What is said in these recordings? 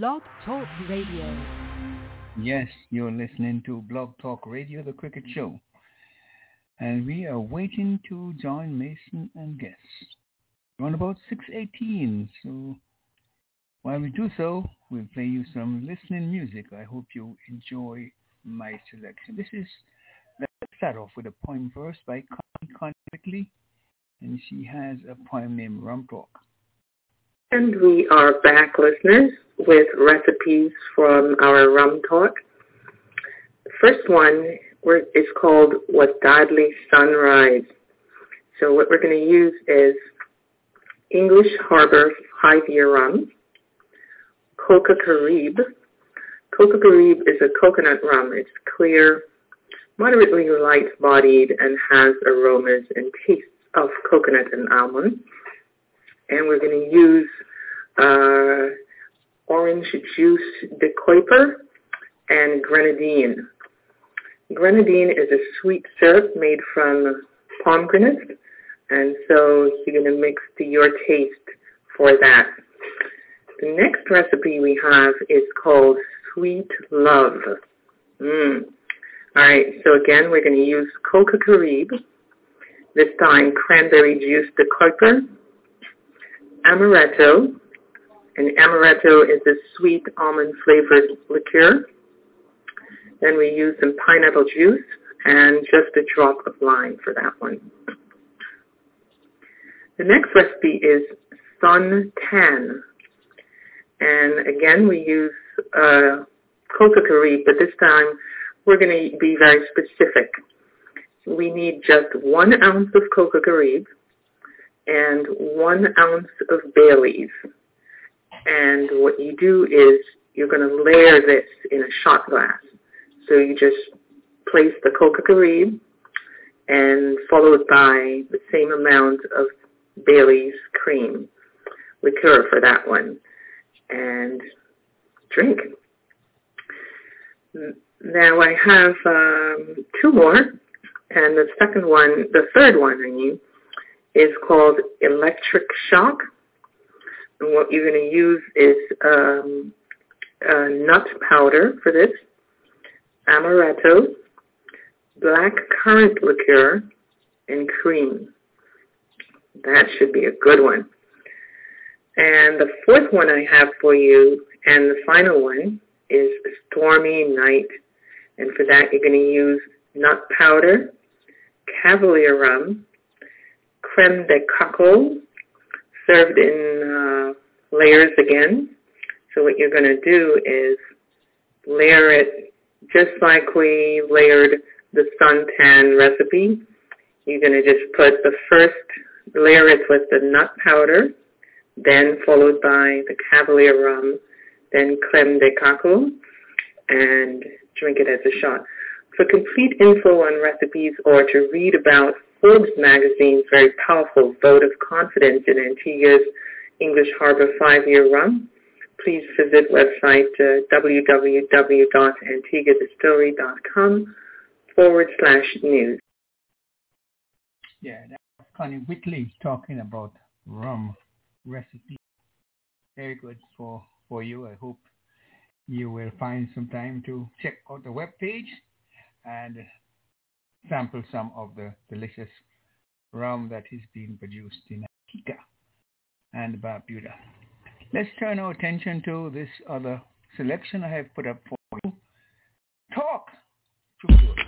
Blog Talk Radio. Yes, you're listening to Blog Talk Radio, the cricket show. And we are waiting to join Mason and guests. Around about 6.18, so while we do so, we'll play you some listening music. I hope you enjoy my selection. This is, let's start off with a poem first by Connie Conley, and she has a poem named Rum Talk. And we are back, listeners, with recipes from our rum talk. The first one is called "What Wadadli Sunrise. So what we're going to use is English Harbor five-year rum, Coca Carib. Coca Carib is a coconut rum. It's clear, moderately light-bodied, and has aromas and tastes of coconut and almond and we're going to use uh, orange juice de Kuyper and grenadine. Grenadine is a sweet syrup made from pomegranate, and so you're going to mix to your taste for that. The next recipe we have is called Sweet Love. Mm. All right, so again, we're going to use Coca Carib, this time cranberry juice de Kuyper, amaretto, and amaretto is a sweet almond flavored liqueur. Then we use some pineapple juice and just a drop of lime for that one. The next recipe is sun tan. And again, we use uh, coca carib, but this time we're going to be very specific. We need just one ounce of coca carib, and one ounce of Bailey's. And what you do is you're going to layer this in a shot glass. So you just place the Coca Carib and followed by the same amount of Bailey's cream liqueur for that one and drink. Now I have um, two more and the second one, the third one I mean, is called electric shock. And what you're going to use is um, nut powder for this, amaretto, black currant liqueur, and cream. That should be a good one. And the fourth one I have for you, and the final one, is Stormy Night. And for that, you're going to use nut powder, Cavalier rum, creme de coco served in uh, layers again. So what you're going to do is layer it just like we layered the suntan recipe. You're going to just put the first, layer it with the nut powder, then followed by the Cavalier rum, then creme de coco, and drink it as a shot. For complete info on recipes or to read about Forbes magazine's very powerful vote of confidence in Antigua's English Harbor five-year run, please visit website uh, www.antiguadistillery.com forward slash news. Yeah, that's Connie Whitley talking about rum recipe. Very good for, for you. I hope you will find some time to check out the web page and sample some of the delicious rum that is being produced in Antigua and Barbuda. Let's turn our attention to this other selection I have put up for you. Talk hard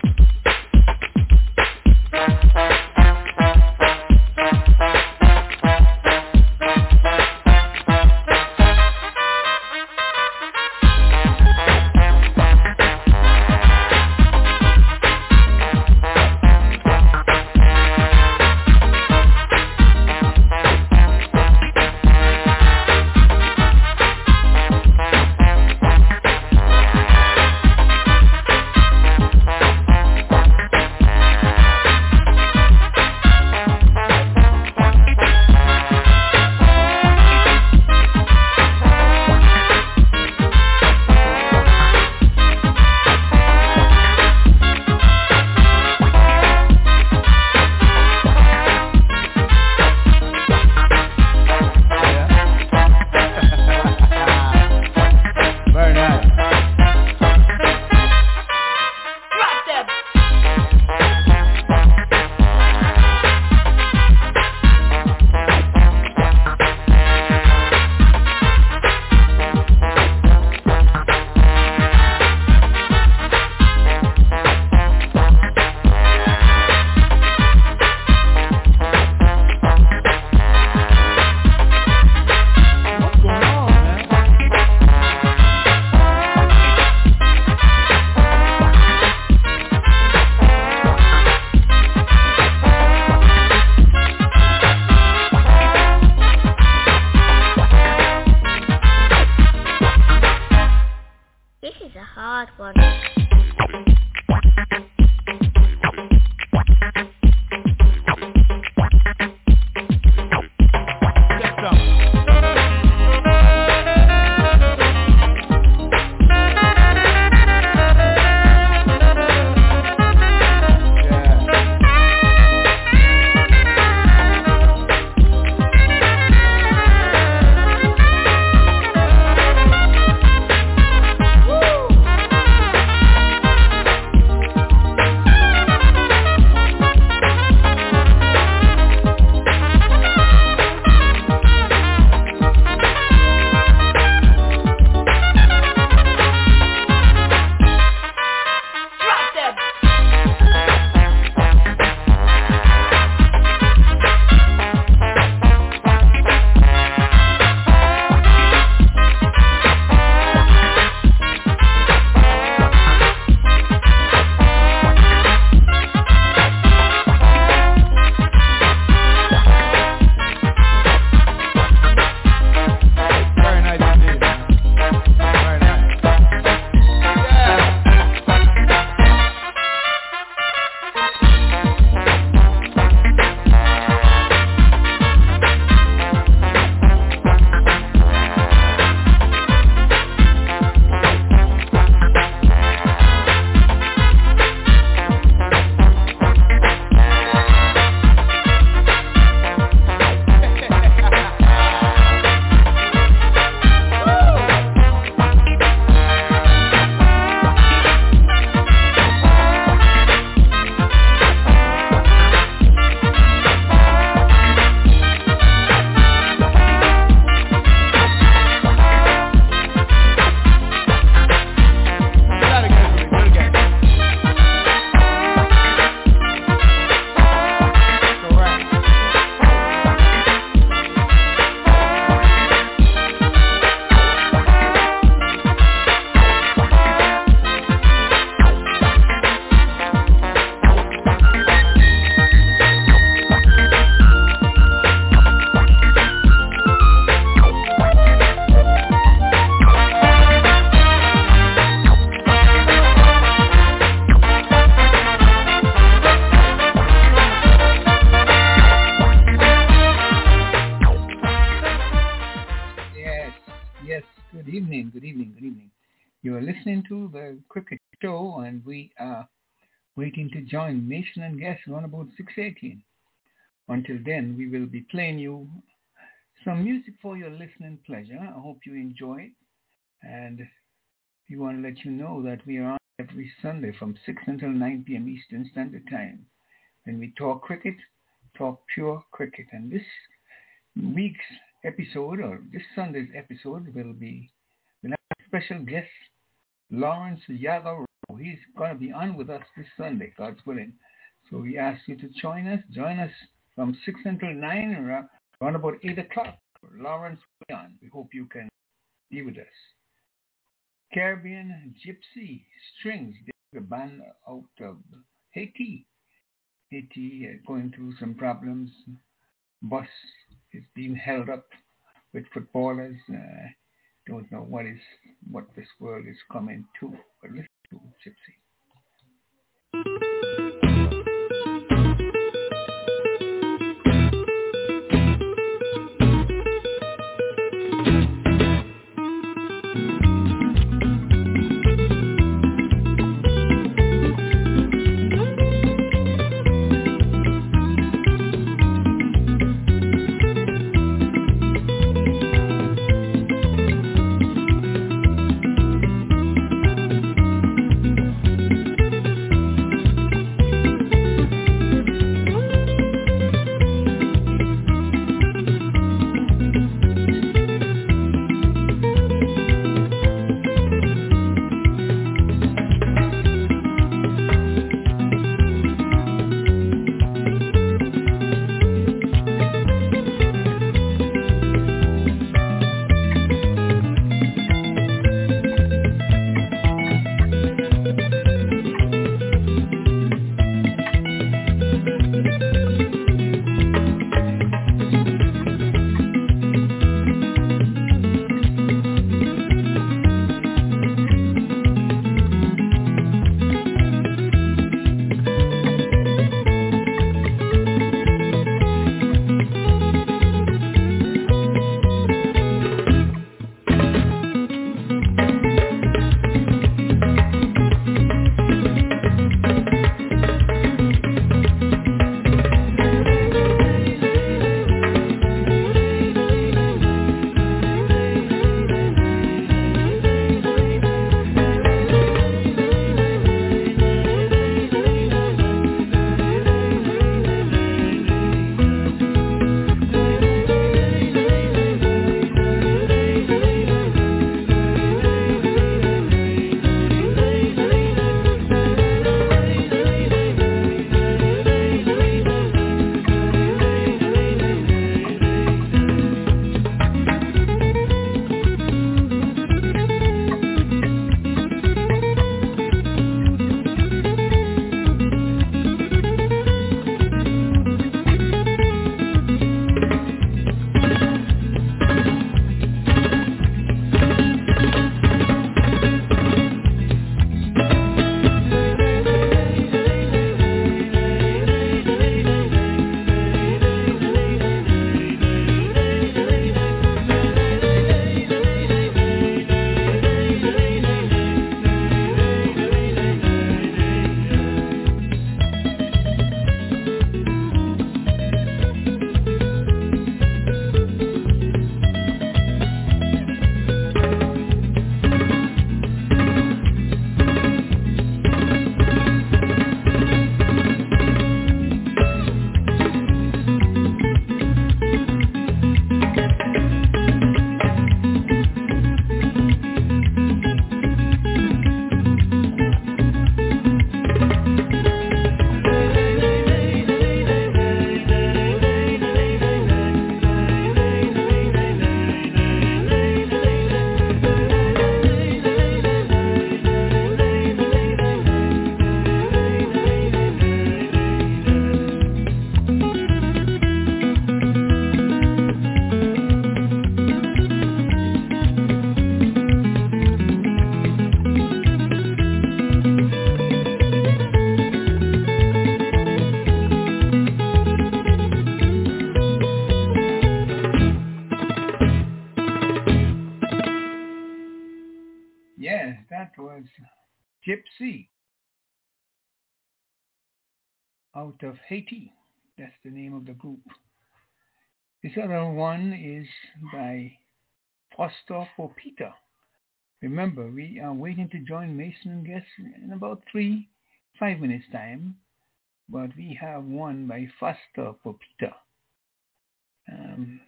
join Mason and Guest around about 6.18. Until then, we will be playing you some music for your listening pleasure. I hope you enjoy it. And we want to let you know that we are on every Sunday from 6 until 9 p.m. Eastern Standard Time. When we talk cricket, talk pure cricket. And this week's episode, or this Sunday's episode, will be we'll have a special guest, Lawrence Yaga He's going to be on with us this Sunday, God's willing. So we ask you to join us. Join us from 6 until 9 around, about 8 o'clock. Lawrence on. We hope you can be with us. Caribbean Gypsy Strings, the band out of Haiti. Haiti uh, going through some problems. Bus is being held up with footballers. Uh, don't know what is what this world is coming to. But listen to Gypsy. Haiti. That's the name of the group. This other one is by Foster for Peter. Remember, we are waiting to join Mason and Guest in about three, five minutes time, but we have one by Foster for Peter. Um,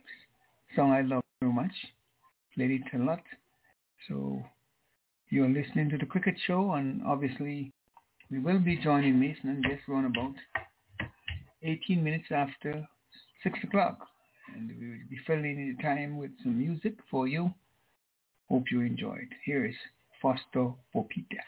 song I love very much, played it a lot. So you're listening to the Cricket Show, and obviously we will be joining Mason and Guest around about 18 minutes after 6 o'clock. And we will be filling the time with some music for you. Hope you enjoyed. Here is Foster for Peter.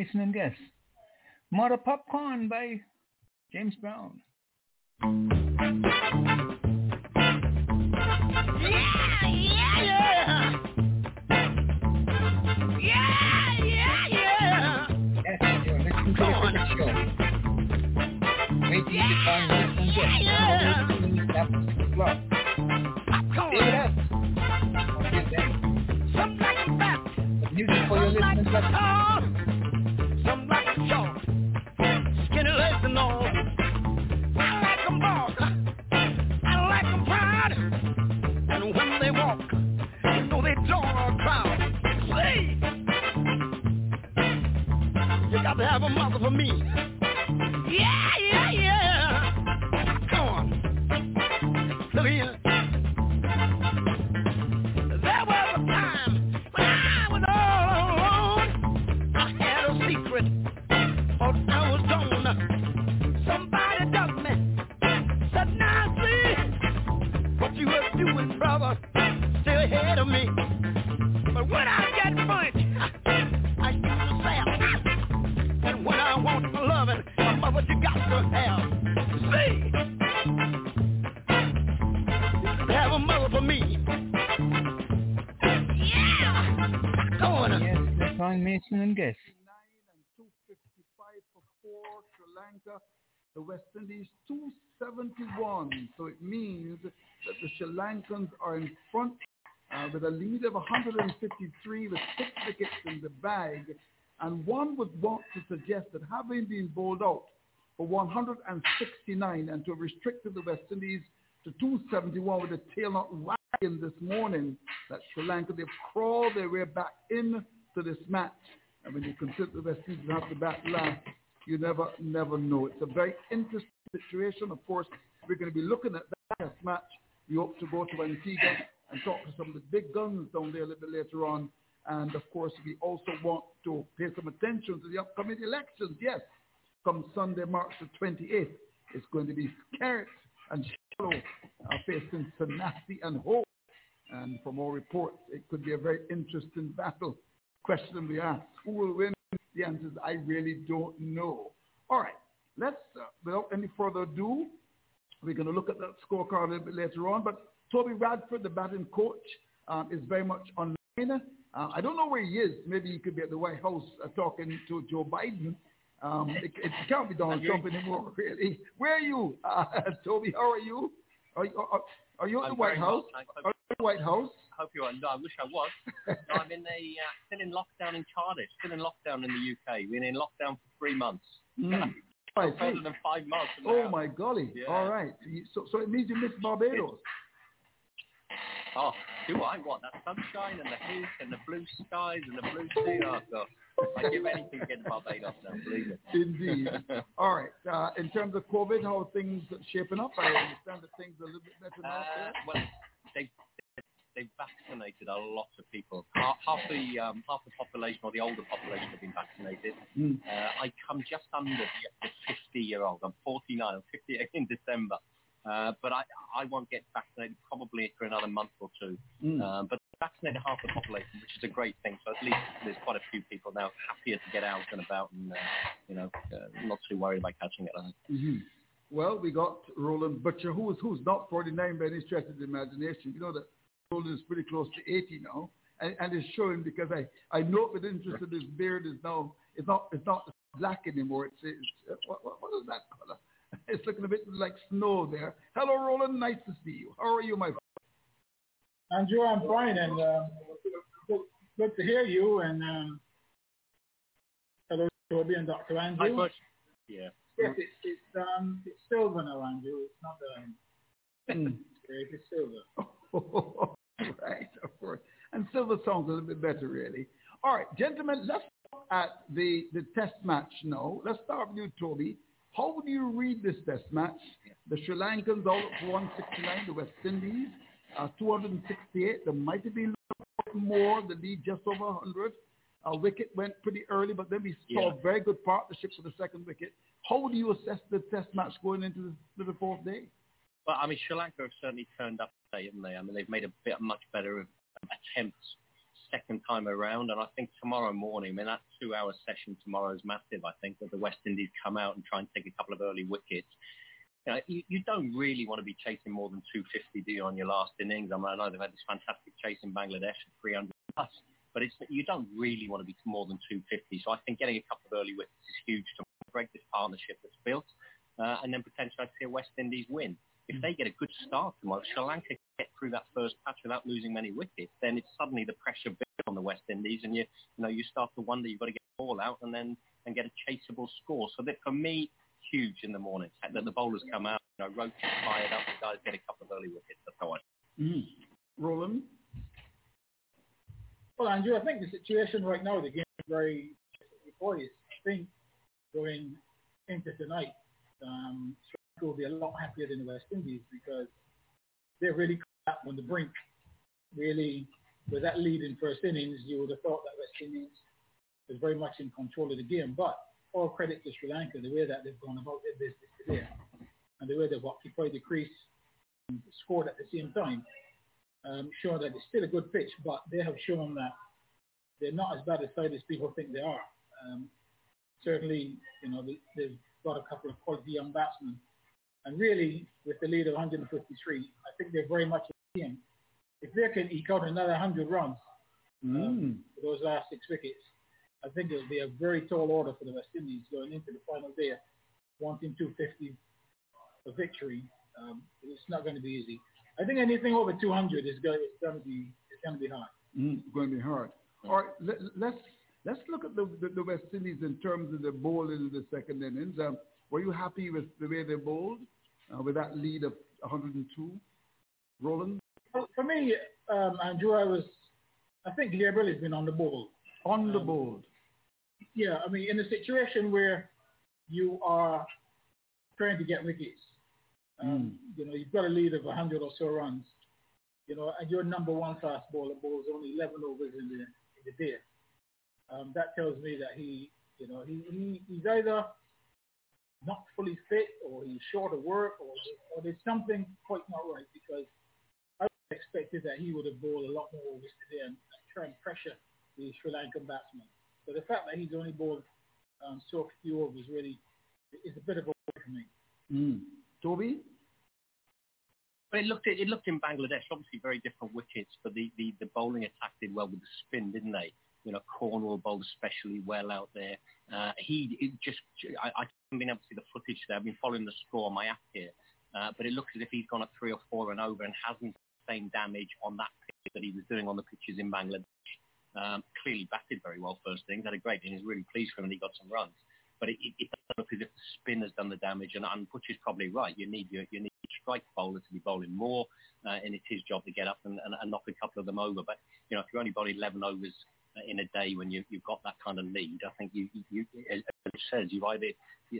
Mason and Guest. Mother Popcorn by James Brown. Yeah, yeah, yeah. Yeah, yeah, yeah. Yes, you're listening to the Cricket Show. Waiting Yeah, to find Mason and Guest. yeah. Listening after 6 o'clock. Popcorn. Give it up. Until then, Some like the music for your some mother for me. The West Indies 271. So it means that the Sri Lankans are in front uh, with a lead of 153 with six wickets in the bag. And one would want to suggest that having been bowled out for 169 and to have restricted the West Indies to 271 with a tail not wagging this morning that Sri Lanka, they've crawled their way back into this match. And when you consider the West Indies have to bat last, you never, never know. It's a very interesting situation. Of course, we're going to be looking at that match. We hope to go to Antigua and talk to some of the big guns down there a little bit later on. And of course, we also want to pay some attention to the upcoming elections. Yes, come Sunday, March the 28th, it's going to be Skerritt and Shallow facing Sanasi and Hope. And from all reports, it could be a very interesting battle. Question we ask, who will win? The answer is I really don't know. All right, let's, uh, without any further ado, we're going to look at that scorecard a little bit later on. But Toby Radford, the batting coach, um, is very much online. Uh, I don't know where he is. Maybe he could be at the White House uh, talking to Joe Biden. Um, it, it, can't be Donald Trump anymore, really. Where are you, uh, Toby? How are you? Are you, are, are you at the White House? Well, are you at the White House? I hope you are. No, I wish I was. no, I'm in the uh, still in lockdown in Cardiff, still in lockdown in the UK. We've been in lockdown for three months. Mm. Right, than five months. Oh, my golly. Yeah. All right. So, so it means you missed Barbados. Oh, do I? What, that sunshine and the heat and the blue skies and the blue sea? Oh, God. I'd give anything to get Barbados now, believe me. Indeed. All right. Uh, in terms of COVID, how are things shaping up? I understand that things are a little bit better now. Uh, well, they they've vaccinated a lot of people. Half, half the um, half the population or the older population have been vaccinated. Mm. Uh, I come just under the, the 50 year old. I'm 49. I'm 58 in December. Uh, but I, I won't get vaccinated probably for another month or two. Mm. Um, but vaccinated half the population, which is a great thing. So at least there's quite a few people now happier to get out and about and, uh, you know, uh, not too worried about catching it. Mm-hmm. Well, we got Roland Butcher, who is who's not 49 by any stretch of the imagination. You know that Roland is pretty close to 80 now, and, and it's showing because I, I note with interest that his beard is now it's not it's not black anymore. It's, it's what, what, what is that color? It's looking a bit like snow there. Hello, Roland. Nice to see you. How are you, my friend? Andrew, I'm fine, and uh, good, good, to hear you. And um, hello, Toby and Dr. Andrew. Hi, Butch. Yeah. Yes, it's it's um it's silver now, Andrew. It's not um, mm. great. It's silver. right, of course. And silver sounds a little bit better, really. All right, gentlemen, let's look at the the test match now. Let's start with you, Toby. How do you read this test match? The Sri Lankans out for 169, the West Indies uh, 268. There might have been more, the lead just over 100. Our wicket went pretty early, but then we saw yeah. very good partnerships for the second wicket. How do you assess the test match going into the, the fourth day? Well, I mean, Sri Lanka have certainly turned up today, haven't they? I mean, they've made a bit much better attempts second time around. And I think tomorrow morning, I mean, that two-hour session tomorrow is massive. I think that the West Indies come out and try and take a couple of early wickets. You, know, you, you don't really want to be chasing more than 250, do you, on your last innings? I mean, I know they've had this fantastic chase in Bangladesh at 300 plus, but it's, you don't really want to be more than 250. So I think getting a couple of early wickets is huge to break this partnership that's built, uh, and then potentially I see a West Indies win if they get a good start tomorrow, Sri Lanka get through that first patch without losing many wickets, then it's suddenly the pressure builds on the West Indies, and you you know you start to wonder you've got to get the ball out and then and get a chaseable score. So that for me, huge in the morning that the bowlers come out, you know, Roach fired up, the guys get a couple of early wickets. That's how I. Mm. Roland. Well, Andrew, I think the situation right now, the game is very poised. I think going into tonight, um, will be a lot happier than the West Indies because they're really on the brink. Really, with that lead in first innings, you would have thought that West Indies was very much in control of the game. But all credit to Sri Lanka, the way that they've gone about their business today, and the way they've occupied the crease and scored at the same time, um, showing that it's still a good pitch, but they have shown that they're not as bad a side as people think they are. Um, certainly, you know, they, they've got a couple of quality young batsmen and really, with the lead of 153, I think they're very much in the. If they can eke out another 100 runs mm. um, for those last six wickets, I think it'll be a very tall order for the West Indies going into the final day, wanting 250 a victory. Um, it's not going to be easy. I think anything over 200 is going, it's going to be it's going to be hard. Mm, going to be hard. All right, let, us let's, let's look at the, the, the, West Indies in terms of the bowling in the second innings. Um, were you happy with the way they bowled uh, with that lead of 102? Roland? For me, um, Andrew, I was, I think Gabriel has been on the ball. On the um, ball. Yeah, I mean, in a situation where you are trying to get wickets, um, mm. you know, you've got a lead of 100 or so runs, you know, and your number one fast bowler bowls only 11 overs in the, in the day. Um, that tells me that he, you know, he, he he's either not fully fit or he's short of work or, or there's something quite not right because I expected that he would have bowled a lot more overs today and, and try and pressure the Sri Lankan batsman. So the fact that he's only bowled um, so few overs really is a bit of a worry for me. Mm. Toby? But it looked it looked in Bangladesh obviously very different wickets, but the, the, the bowling attack did well with the spin, didn't they? You know, Cornwall bowled especially well out there. Uh, he just I, I haven't been able to see the footage there. I've been following the score on my app here, uh, but it looks as if he's gone at three or four and over and hasn't the same damage on that pitch that he was doing on the pitches in Bangladesh. Um, clearly batted very well first thing. Had a great inning. He's really pleased for him and he got some runs. But it, it, it doesn't look as if the spin has done the damage. And, and is probably right. You need your, you need strike bowler to be bowling more, uh, and it's his job to get up and, and, and knock a couple of them over. But you know, if you're only bowling 11 overs in a day when you, you've got that kind of lead, I think you, you, you as it says, you either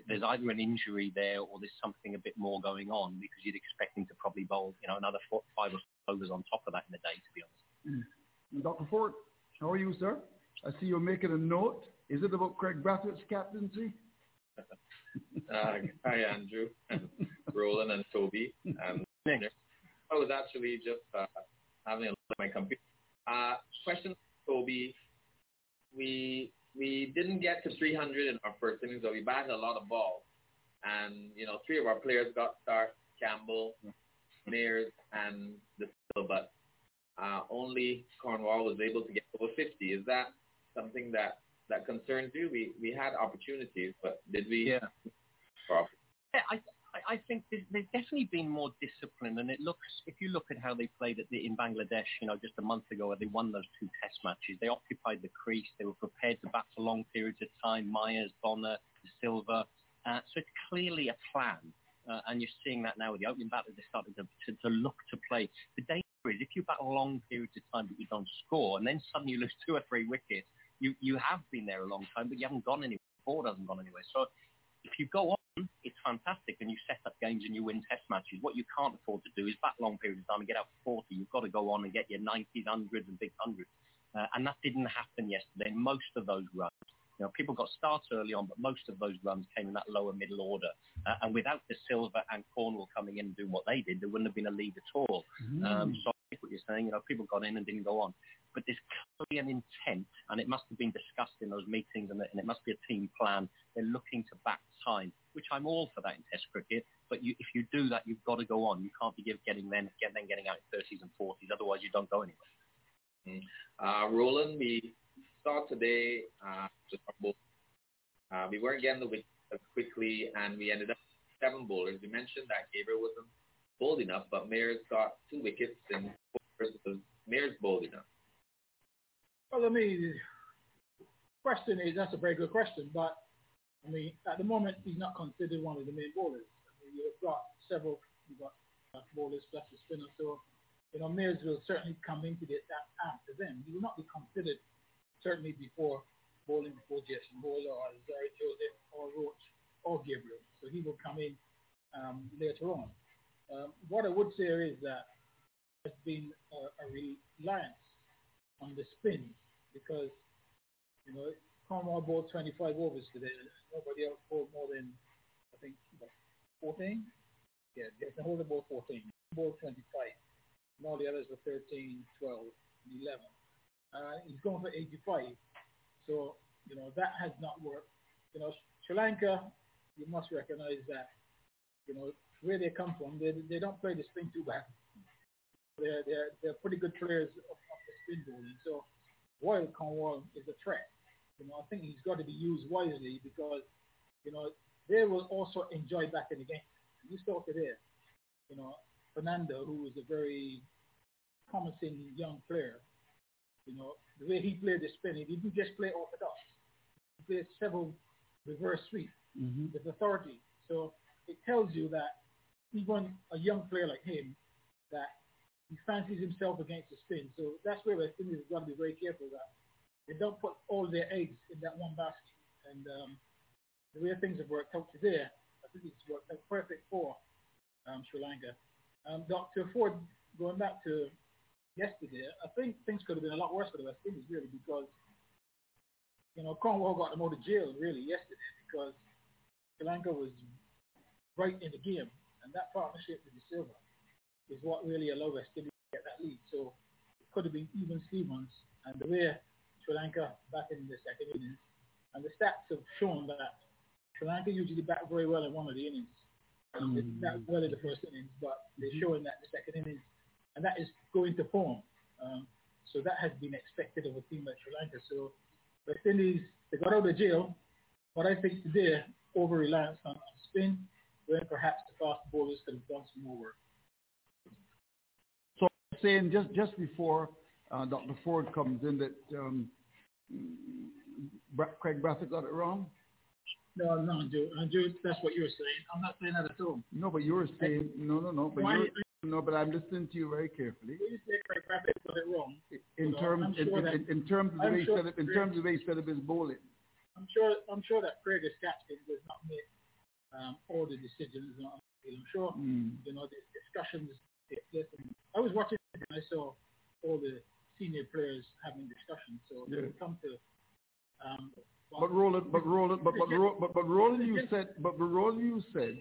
there's either an injury there or there's something a bit more going on because you'd expect him to probably bowl, you know, another four, five or six overs on top of that in a day, to be honest. Mm. Dr. Ford, how are you, sir? I see you're making a note. Is it about Kraigg Brathwaite's captaincy? uh, hi, Andrew, and Roland, and Toby. Um, I was actually just uh, having a look at my computer. Uh, question, Toby. We we didn't get to 300 in our first innings, but we batted a lot of balls. And, you know, three of our players got start, Campbell, Mayers, and the but uh, only Cornwall was able to get over 50. Is that something that that concerns you? We we had opportunities, but did we? Yeah. Yeah, I I think there's, definitely been more discipline, and it looks if you look at how they played at the, in Bangladesh, you know, just a month ago, where they won those two Test matches, they occupied the crease, they were prepared to bat for long periods of time. Mayers, Bonner, Silva, uh, so it's clearly a plan. Uh, and you're seeing that now with the opening batters, they're starting to, to, to look to play. The danger is if you bat long periods of time but you don't score, and then suddenly you lose two or three wickets, you, you have been there a long time, but you haven't gone anywhere. The ball hasn't gone anywhere. So if you go on, it's fantastic, and you set up games and you win test matches. What you can't afford to do is bat long periods of time and get out 40. You've got to go on and get your 90s, 100s, and big hundreds. Uh, and that didn't happen yesterday. Most of those runs you know, people got starts early on, but most of those runs came in that lower middle order. Uh, and without Da Silva and Cornwall coming in and doing what they did, there wouldn't have been a lead at all. Mm. Um, so what you're saying, you know, people got in and didn't go on. But there's clearly an intent, and it must have been discussed in those meetings, and it, must be a team plan. They're looking to back time, which I'm all for that in Test cricket. But you, if you do that, you've got to go on. You can't be getting then, get, then getting out in 30s and 40s. Otherwise, you don't go anywhere. Mm. Uh, Roland, we saw today uh, uh, we weren't getting the wicket quickly, and we ended up seven bowlers. You mentioned that Gabriel wasn't bowled enough, but Mayers got two wickets and Mayers bowled enough. Well, I mean, question is that's a very good question, but I mean, at the moment he's not considered one of the main bowlers. I mean, you've got several, you've got bowlers plus the spinner, so you know Mayers will certainly come into this after them. He will not be considered certainly before bowling before Jason Holder or Zari Joseph or Roach or Gabriel. So he will come in um, later on. Um, what I would say is that there's been a, a reliance on the spin because, you know, Cornwall bowled 25 overs today. Nobody else bowled more than, I think, what, 14? Yeah, Jason Holder bowled 14. Bowled 25. And all the others were 13, 12, 11. Uh, he's going for 85. So, you know, that has not worked. You know, Sri Lanka, you must recognize that, you know, where they come from, they, they don't play the spin too bad. They're, they're, they're pretty good players of, of the spin bowling. So Royal Cornwall is a threat. You know, I think he's got to be used wisely because, you know, they will also enjoy back in the game. You saw today, you know, Fernando, who is a very promising young player, you know, the way he played the spin, he didn't just play orthodox. He played several reverse sweep mm-hmm. with authority. So it tells you that even a young player like him, that he fancies himself against the spin. So that's where West Indies has got to be very careful that they don't put all their eggs in that one basket. And um, the way things have worked out today, I think it's worked out perfect for um, Sri Lanka. Um, Dr. Ford, going back to yesterday, I think things could have been a lot worse for the West Indies, really, because, you know, Cornwall got them out of jail, really, yesterday, because Sri Lanka was right in the game. And that partnership with Da Silva is what really allowed us to get that lead. So it could have been even Stevens. And the way Sri Lanka back in the second innings, and the stats have shown that Sri Lanka usually bat very well in one of the innings. Mm. Not well in the first innings, but they're showing that the second innings, and that is going to form. Um, so that has been expected of a team like Sri Lanka. So West Indies, they got out of jail, but I think today, over reliance on, on spin, when perhaps the fast bowlers could have done some more work. So I'm saying just just before uh, Dr. Ford comes in that um, Kraigg Brathwaite got it wrong? No, no, Andrew. Andrew, that's what you're saying. I'm not saying that at all. No, but you're saying no, no, no. But you're, no, but I'm listening to you very carefully. You say Kraigg Brathwaite got it wrong. In terms, in, in, in, in, terms of the way sure set up, in terms of the way set up his bowling. I'm sure. I'm sure that Kraigg is captain does not make um, all the decisions. I'm sure. Mm. You know, the discussions take place. I was watching and I saw all the senior players having discussions. So yeah. when it comes to um, but Roland, but Roland, but but, but, but Roland, you said, but, but Roland, you said.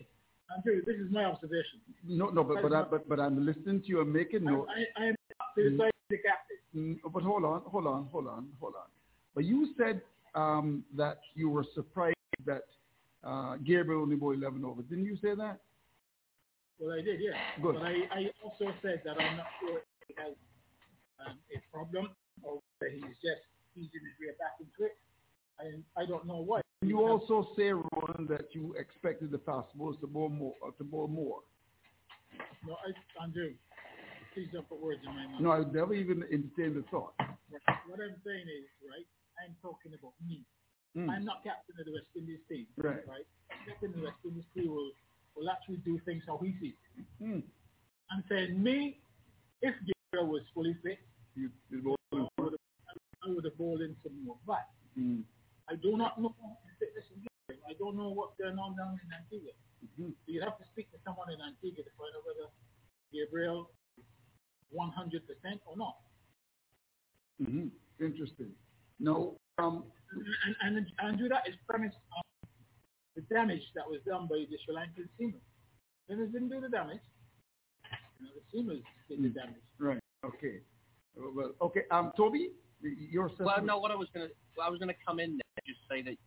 Andrew, this is my observation. No, no, but but I, but but I'm listening to you and making note. I, I am criticizing the captain. Mm, but hold on, hold on, hold on, hold on. But you said um, that you were surprised that uh, Gabriel only bowled 11 overs. Didn't you say that? Well, I did, yeah. Good. But I, I also said that I'm not sure if he has um, a problem or whether he's just easing his way back into it. I, I don't know what. You also say, Ron, that you expected the fast to bowl more. Uh, to bowl more. No, I, Andrew, please don't put words in my mouth. No, I never even entertained the thought. What I'm saying is, right, I'm talking about me. Mm. I'm not captain of the West Indies team. Right. Right. Captain of the West Indies team will, will actually do things how he sees. Mm. I'm saying me, if Gabriel was fully fit, you, you I would have bowled in some more. But mm. I do not know I don't know what's going on down in Antigua. Mm-hmm. So you have to speak to someone in Antigua to find out whether Gabriel is 100% or not. Mm-hmm. Interesting. No. Um, and, and, and do that is premised on the damage that was done by the Sri Lankan seamers. Seamers didn't do the damage. You know, the seamers did the mm. damage. Right. Okay. Well, okay. Um, Toby, your well, no. What I was going to, well, I was going to come in there and just say that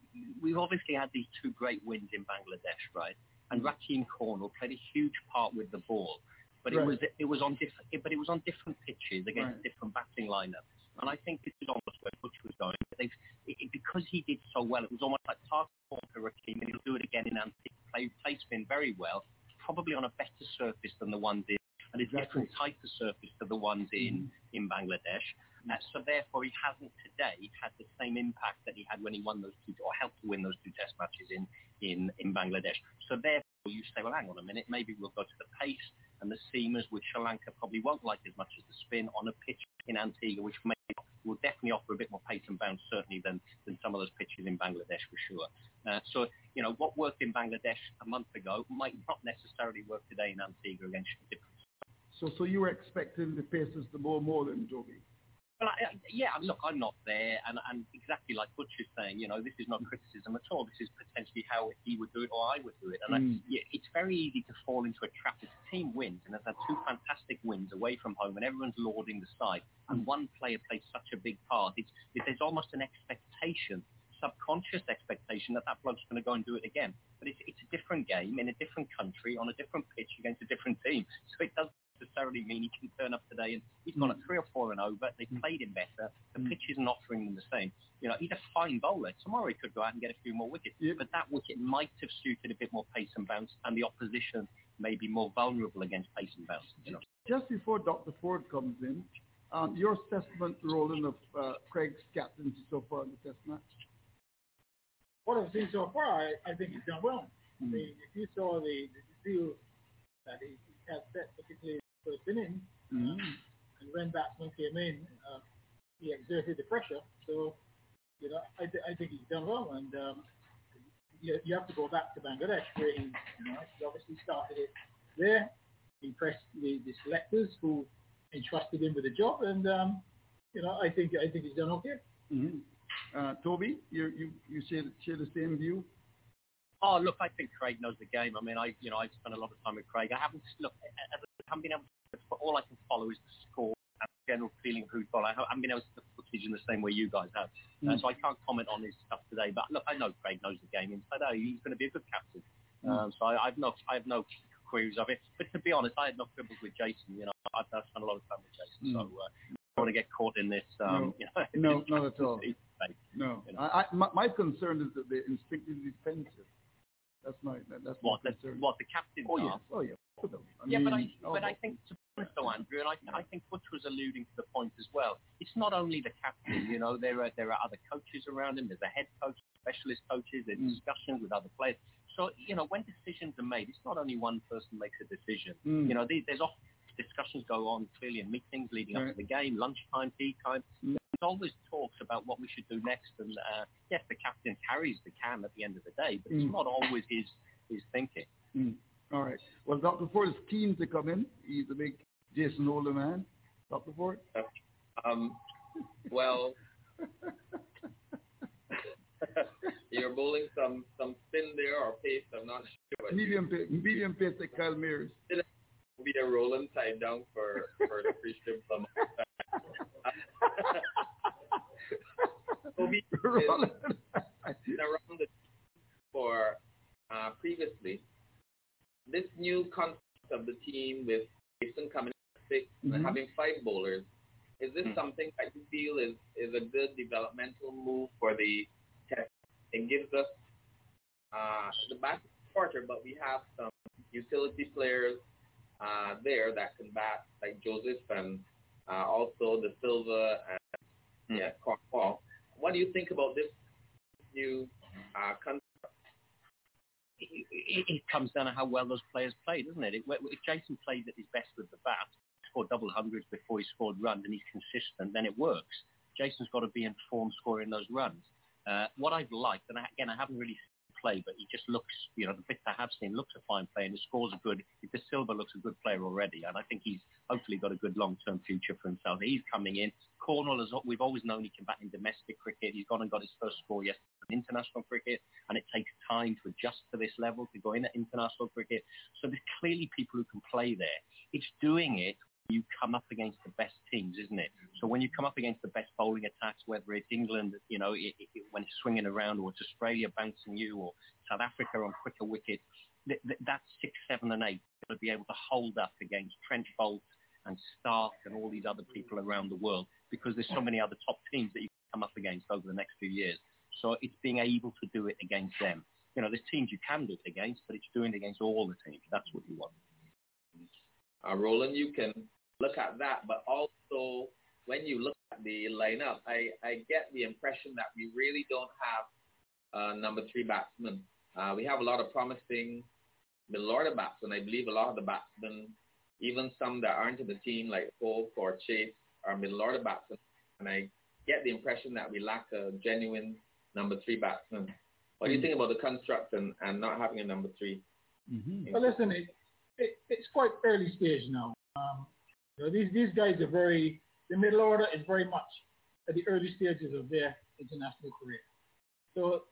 we've obviously had these two great wins in Bangladesh, right? And Rahkeem Cornwall played a huge part with the ball, but right. it was it was on different, but it was on different pitches against right. different batting lineups. And I think this is almost where Butch was going. They've, it, because he did so well, it was almost like ball to Rahkeem, and he'll do it again in Antigua. Play, play spin very well, probably on a better surface than the ones in, and a exactly. different type of surface to the ones in mm-hmm. in Bangladesh. Uh, so therefore, he hasn't today had the same impact that he had when he won those two, or helped to win those two Test matches in in in Bangladesh. So therefore, you say, well, hang on a minute, maybe we'll go to the pace and the seamers, which Sri Lanka probably won't like as much as the spin on a pitch in Antigua, which will definitely offer a bit more pace and bounce, certainly than than some of those pitches in Bangladesh for sure. Uh, so you know what worked in Bangladesh a month ago might not necessarily work today in Antigua against different. So, so you were expecting the paces to more more than Jogi? Well, I, yeah, look, I'm not there, and, and exactly like Butch is saying, you know, this is not criticism at all. This is potentially how he would do it or I would do it. And mm. I, yeah, it's very easy to fall into a trap. If a team wins and has had two fantastic wins away from home, and everyone's lauding the side, and one player plays such a big part, it's, it, there's almost an expectation subconscious expectation that that bloke's going to go and do it again. But it's, it's a different game in a different country on a different pitch against a different team. So it does necessarily mean he can turn up today and he's gone at three or four and over. They've mm. played him better. The mm. pitch isn't offering them the same. You know, he's a fine bowler. Tomorrow he could go out and get a few more wickets. Yep. But that wicket might have suited a bit more pace and bounce, and the opposition may be more vulnerable against pace and bounce. You know? Just before Dr. Ford comes in, um, your assessment, Roland, of uh, Kraigg's captaincy so far in the Test match? What I've seen so far, I, I think he's done well. I mean, if you saw the, the seal that he had set, particularly first inning, Mhm. and when batsman came in, uh, he exerted the pressure. So, you know, I, th- I think he's done well, and um, you, you have to go back to Bangladesh where he, you know, he obviously started it there. He impressed the, the selectors who entrusted him with the job, and um, you know, I think I think he's done okay. Mhm. Uh, Toby, you you you share share the same view. Oh, look, I think Kraigg knows the game. I mean, I, you know, I've spent a lot of time with Kraigg. I haven't, look, I haven't been able to, but all I can follow is the score and the general feeling of who's got. I haven't been able to see the footage in the same way you guys have. Uh, Mm. so I can't comment on his stuff today. But look, I know Kraigg knows the game inside out. He's going to be a good captain. Um, so I, I've no, I have no queries of it. But to be honest, I had no quibbles with Jason. You know, I've, I've spent a lot of time with Jason. So uh, I don't want to get caught in this. Um, you know, No, not at all. captaincy. No, You know. I, I, my, my concern is that they're instinctively defensive. That's my that, that's What my the, what the captains Oh are. oh yeah. Put them. I yeah, but I, mean, but oh, I think, to be honest though, Andrew, and I, I think Butch was alluding to the point as well. It's not only the captain, you know, there are there are other coaches around him. There's a head coach, specialist coaches, there's Mm. discussions with other players. So, you know, when decisions are made, it's not only one person makes a decision. Mm. You know, there's often discussions go on clearly in meetings leading up to the game, lunchtime, tea time. Mm. There's always talks about what we should do next. And uh, yes, the captain carries the can at the end of the day, but it's Mm. not always his his thinking. Mm. All right. Well, Dr. Ford is keen to come in. He's a big Jason Holder man. Dr. Ford. Um, well, you're bowling some some spin there or pace. I'm not sure. But medium pace, medium pace like Kyle Mayers. will be a rolling side down for for the free strip from. Toby around the for uh, previously. This new concept of the team with Jason coming in at 6 Mhm. and having five bowlers, is this Mhm. something that you feel is, is a good developmental move for the test? It gives us uh, the back quarter, but we have some utility players uh, there that can bat, like Joseph and uh, also Da Silva and yeah, Cornwall. What do you think about this new uh, concept? it, it, it comes down to how well those players play, doesn't it? it? If Jason played at his best with the bat, scored double hundreds before he scored runs, and he's consistent, then it works. Jason's got to be in form scoring those runs. Uh, what I've liked, and again, I haven't really play, but he just looks, you know, the bits I have seen looks a fine player, and his scores are good. Da Silva looks a good player already, and I think he's hopefully got a good long-term future for himself. He's coming in. Cornwall, has, we've always known he can bat in domestic cricket. He's gone and got his first score yesterday in international cricket, and it takes time to adjust to this level, to go in at international cricket. So there's clearly people who can play there. It's doing it you come up against the best teams, isn't it? So when you come up against the best bowling attacks, whether it's England, you know, it, it, when it's swinging around, or it's Australia bouncing you, or South Africa on quicker wickets, th- th- that's six, seven, and eight going to be able to hold up against Trent Boult and Stark and all these other people around the world because there's so many other top teams that you can come up against over the next few years. So it's being able to do it against them. You know, there's teams you can do it against, but it's doing it against all the teams. That's what you want. Uh, Roland, you can look at that, but also when you look at the lineup, I, I get the impression that we really don't have uh, number three batsmen. Uh, we have a lot of promising middle order batsmen. I believe a lot of the batsmen, even some that aren't in the team like Pope or Chase, are middle order batsmen. And I get the impression that we lack a genuine number three batsman. What do you think about the construct and, and not having a number three? Mm-hmm. Well, listen, it, it, it's quite early stage now. Um, you know, these these guys are very the middle order is very much at the early stages of their international career. So,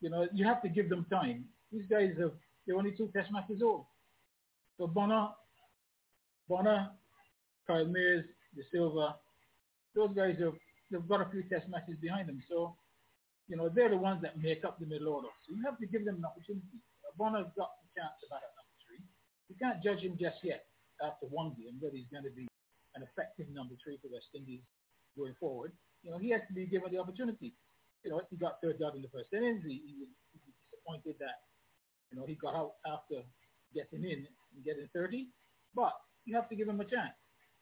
you know, you have to give them time. These guys have they're only two test matches old. So Bonner, Bonner, Kyle Mayers, De Silva, those guys have they've got a few test matches behind them. So, you know, they're the ones that make up the middle order. So you have to give them an opportunity. Bonner's got the chance to three. You can't judge him just yet after one game whether he's going to be an effective number three for West Indies going forward. You know, he has to be given the opportunity. You know, he got third out in the first innings. He, he, was, he was disappointed that, you know, he got out after getting in and getting 30. But you have to give him a chance.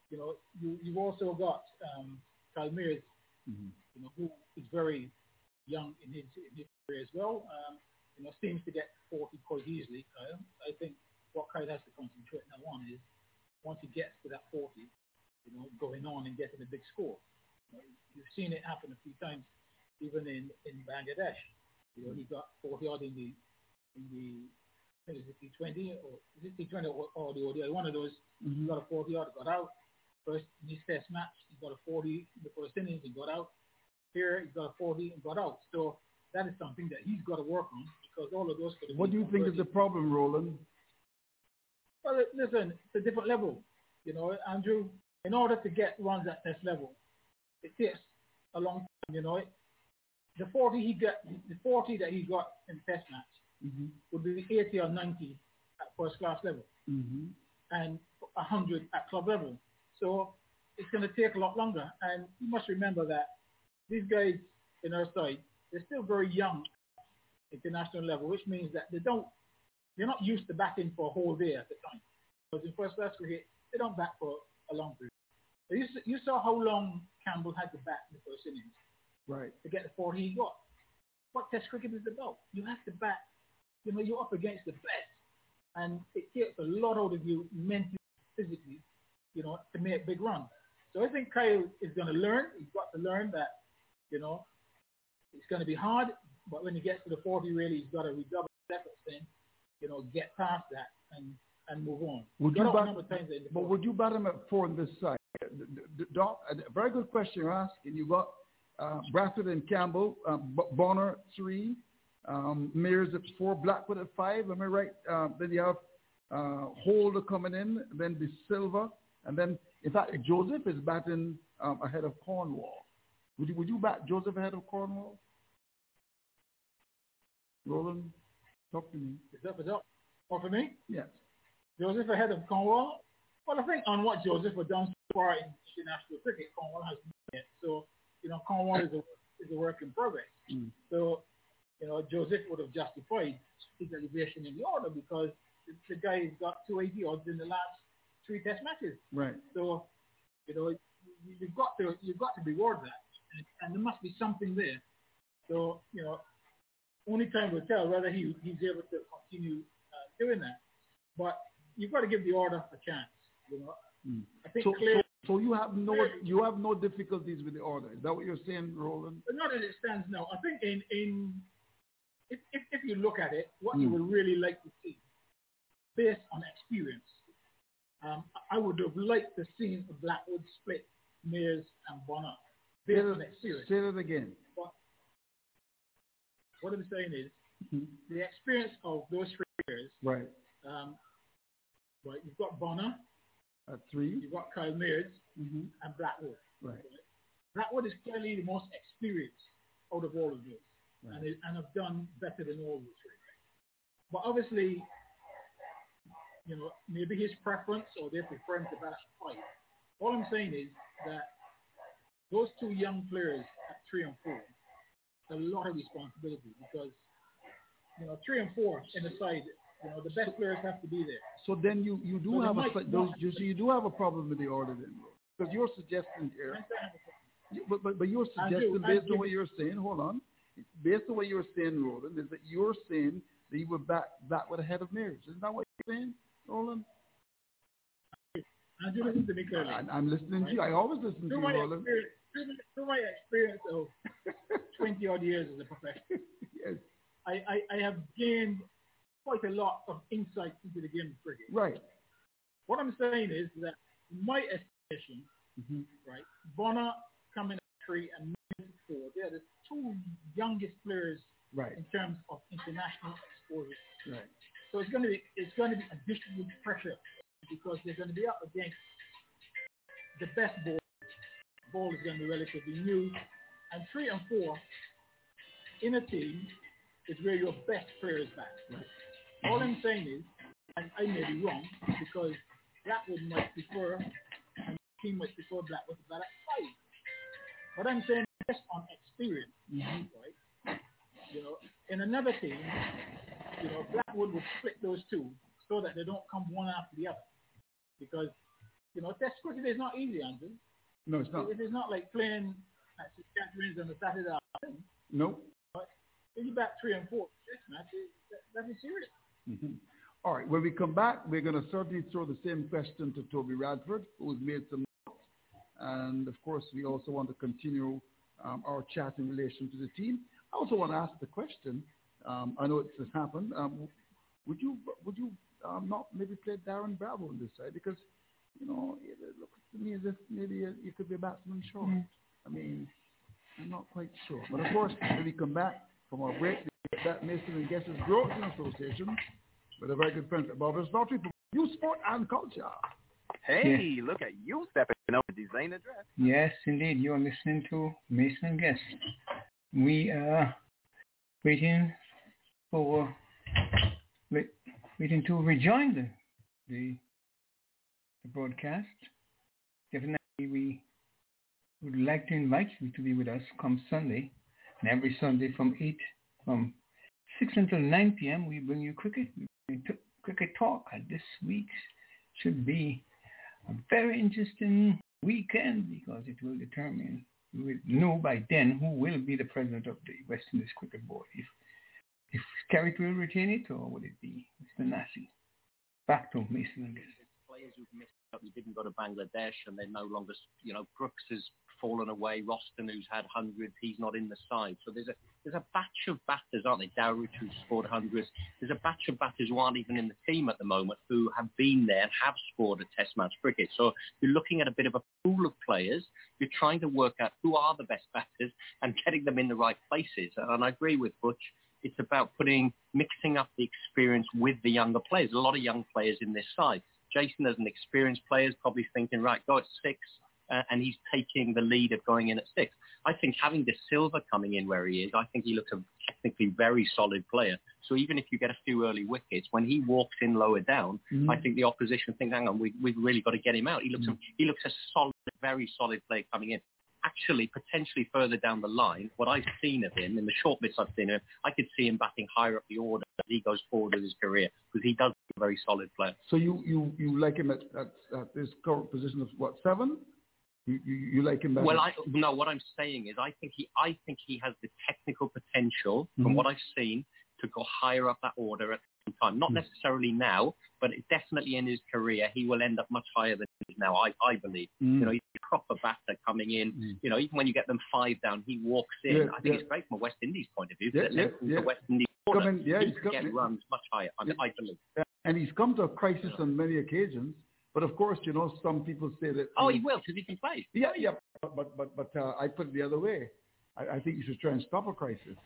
You know, you, you've also got um, Kyle Mayers, Mm-hmm. you know, who is very young in his, in his career as well. Um, you know, seems to get 40 quite easily, Kyle. I think what Craig has to concentrate now on is once he gets to that 40, you know, going on and getting a big score. You know, you've seen it happen a few times, even in, in Bangladesh. You know, he got 40 odd in the in the I think it's T20 or is it T20 or, or the ODI? One of those. Mm-hmm. He got a 40 odd, got out. First in his test match, he got a 40 in the first innings, he got out. Here, he got a 40 and got out. So that is something that he's got to work on because all of those What do you think is the problem, Roland? Well, listen, it's a different level. You know, Andrew, in order to get runs at this level, it takes a long time, you know. The 40 he got, the 40 that he got in test match Mm-hmm. would be 80 or 90 at first class level Mm-hmm. and 100 at club level. So it's going to take a lot longer. And you must remember that these guys in our side, they're still very young at international level, which means that they don't, they're not used to batting for a whole day at a time. Because in first class cricket, they don't bat for a long period. So you, you saw how long Campbell had to bat in the first innings Right. to get the 40 he got. What Test cricket is about? You have to bat. You know, you're up against the best, and it takes a lot out of you mentally, physically, you know, to make big runs. So I think Kyle is going to learn. He's got to learn that, you know, it's going to be hard, but when he gets to the 40, really, he's got to redouble his efforts and, you know, get past that and and move on. Would you out bat, number of times in the but would you bat him at four on this side? Doc, a very good question you're asking. You got uh, Brathwaite and Campbell, uh, Bonner at three, um, Mayers at four, Blackwood at five. Am I right? Uh, then you have uh, Holder coming in, then Da Silva, and then in fact Joseph is batting um, ahead of Cornwall. Would you would you bat Joseph ahead of Cornwall? Roland, talk to me. Is that, is that all for me? Yes. Joseph ahead of Cornwall. Well, I think on what Joseph has done so far in international cricket, Cornwall has done it. So, you know, Cornwall is a, is a work in progress. Mm. So, you know, Joseph would have justified his elevation in the order because the, the guy has got 280 odds in the last three test matches. Right. So, you know, you, you've got to you've got to reward that, and, and there must be something there. So, you know, only time will tell whether he he's able to continue uh, doing that. But you've got to give the order a chance. You know, Mm. I think So, clearly, so, so you have no you have no difficulties with the order. Is that what you're saying, Roland? but not as it stands now. I think in in if if, if you look at it, what you Mm. would really like to see, based on experience, um, I would have liked to see Blackwood split Mayers and Bonner Say based on experience. say that again. What I'm saying is Mhm. the experience of those three players. Right. Um, right, you've got Bonner, At three. you've got Kyle Mayers, Mm-hmm. and Blackwood. Right. Blackwood is clearly the most experienced out of all of those, Right. and, it, and have done better than all those three. But obviously, you know, maybe his preference or their preference to at five. All I'm saying is that those two young players at three and four, a lot of responsibility because, you know, three and four in the side, you know, the best players have to be there. So then you, you do So have a might slight- not those, you, see, you do have a problem with the order then, because you're suggesting here, And so I have a- you- but, but, but you're suggesting based on what you're saying. Hold on, based on what you're saying, Roland, is that you're saying that you were back back with a head of mirrors. Isn't that what you're saying, Roland? And you listen to me clearly. I, I'm listening to you. I always listen to you, Roland. experience, through, my- experience of 20 odd years as a professional, Yes. I, I, I have gained quite a lot of insight into the game of cricket. Right. What I'm saying is that my estimation, Mm-hmm. right, Bonner coming at three and four, they're the two youngest players Right. in terms of international exposure. Right. So it's going to be it's going to be additional pressure because they're going to be up against the best ball. Ball is going to be relatively new, and three and four in a team is where your best players back. All I'm saying is, and I may be wrong because Blackwood might prefer, and the team might prefer Blackwood to bat at five. What I'm saying is based on experience, mm-hmm. right? You know, in another team, you know, Blackwood would split those two so that they don't come one after the other. Because, you know, test cricket is not easy, Andrew. No, it's not. If It is not like playing at St. Saskatchewan on a Saturday afternoon. Nope. if you back three and four, this match is that is serious. Mm-hmm. All right. When we come back, we're going to certainly throw the same question to Toby Radford, who's made some notes. And of course, we also want to continue um, our chat in relation to the team. I also want to ask the question. Um, I know it's has happened. Um, would you would you um, not maybe play Darren Bravo on this side because you know it looks to me as if maybe you could be a batsman short. Mm. I mean, I'm not quite sure. But of course, when we come back from our break, that Mason and Guesses Growing Association with a very good friend, Bob Daughtry from Youth Sport and Culture. Hey, yes. look at you stepping over design address. Yes, indeed. You are listening to Mason and Guest. We are waiting for waiting to rejoin the the, the broadcast. Definitely, we would like to invite you to be with us come Sunday, and every Sunday from eight from six until nine p.m. We bring you cricket. Cricket talk. And this week should be a very interesting weekend because it will determine we will know by then who will be the president of the West Indies Cricket Board. If if Carrick will retain it, or would it be Mr. Nassi? Back to Mason and who didn't go to Bangladesh and they're no longer, you know, Brooks has fallen away. Roston, who's had hundreds, he's not in the side. So there's a there's a batch of batters, aren't they? Dowrich, who's scored hundreds. There's a batch of batters who aren't even in the team at the moment who have been there and have scored a Test match cricket. So you're looking at a bit of a pool of players. You're trying to work out who are the best batters and getting them in the right places. And I agree with Butch it's about putting, mixing up the experience with the younger players. A lot of young players in this side. Jason, as an experienced player, is probably thinking, right, go at six, uh, and he's taking the lead of going in at six. I think having Da Silva coming in where he is, I think he looks a technically very solid player. So even if you get a few early wickets, when he walks in lower down, mm-hmm. I think the opposition think, hang on, we, we've really got to get him out. He looks, mm-hmm. a, he looks a solid, very solid player coming in actually potentially further down the line, what I've seen of him in the short bits I've seen of him, I could see him batting higher up the order as he goes forward in his career because he does a very solid player. So you you you like him at, at, at his current position of what seven? You, you, you like him better? Well, I, no. What I'm saying is, I think he, I think he has the technical potential, from mm-hmm. what I've seen, to go higher up that order at some time. Not hmm. necessarily now, but definitely in his career, he will end up much higher than he is now. I, I believe. Mm. You know, he's a proper batter coming in. Mm. You know, even when you get them five down, he walks in. Yeah, I think yeah. it's great from a West Indies point of view. Yeah, yeah, yeah. The West Indies coming, yeah, he's get coming, runs much higher. I, I believe. And he's come to a crisis on many occasions. But of course, you know, some people say that. Oh, he will because he can play. Yeah, yeah. But but but uh, I put it the other way. I, I think you should try and stop a crisis.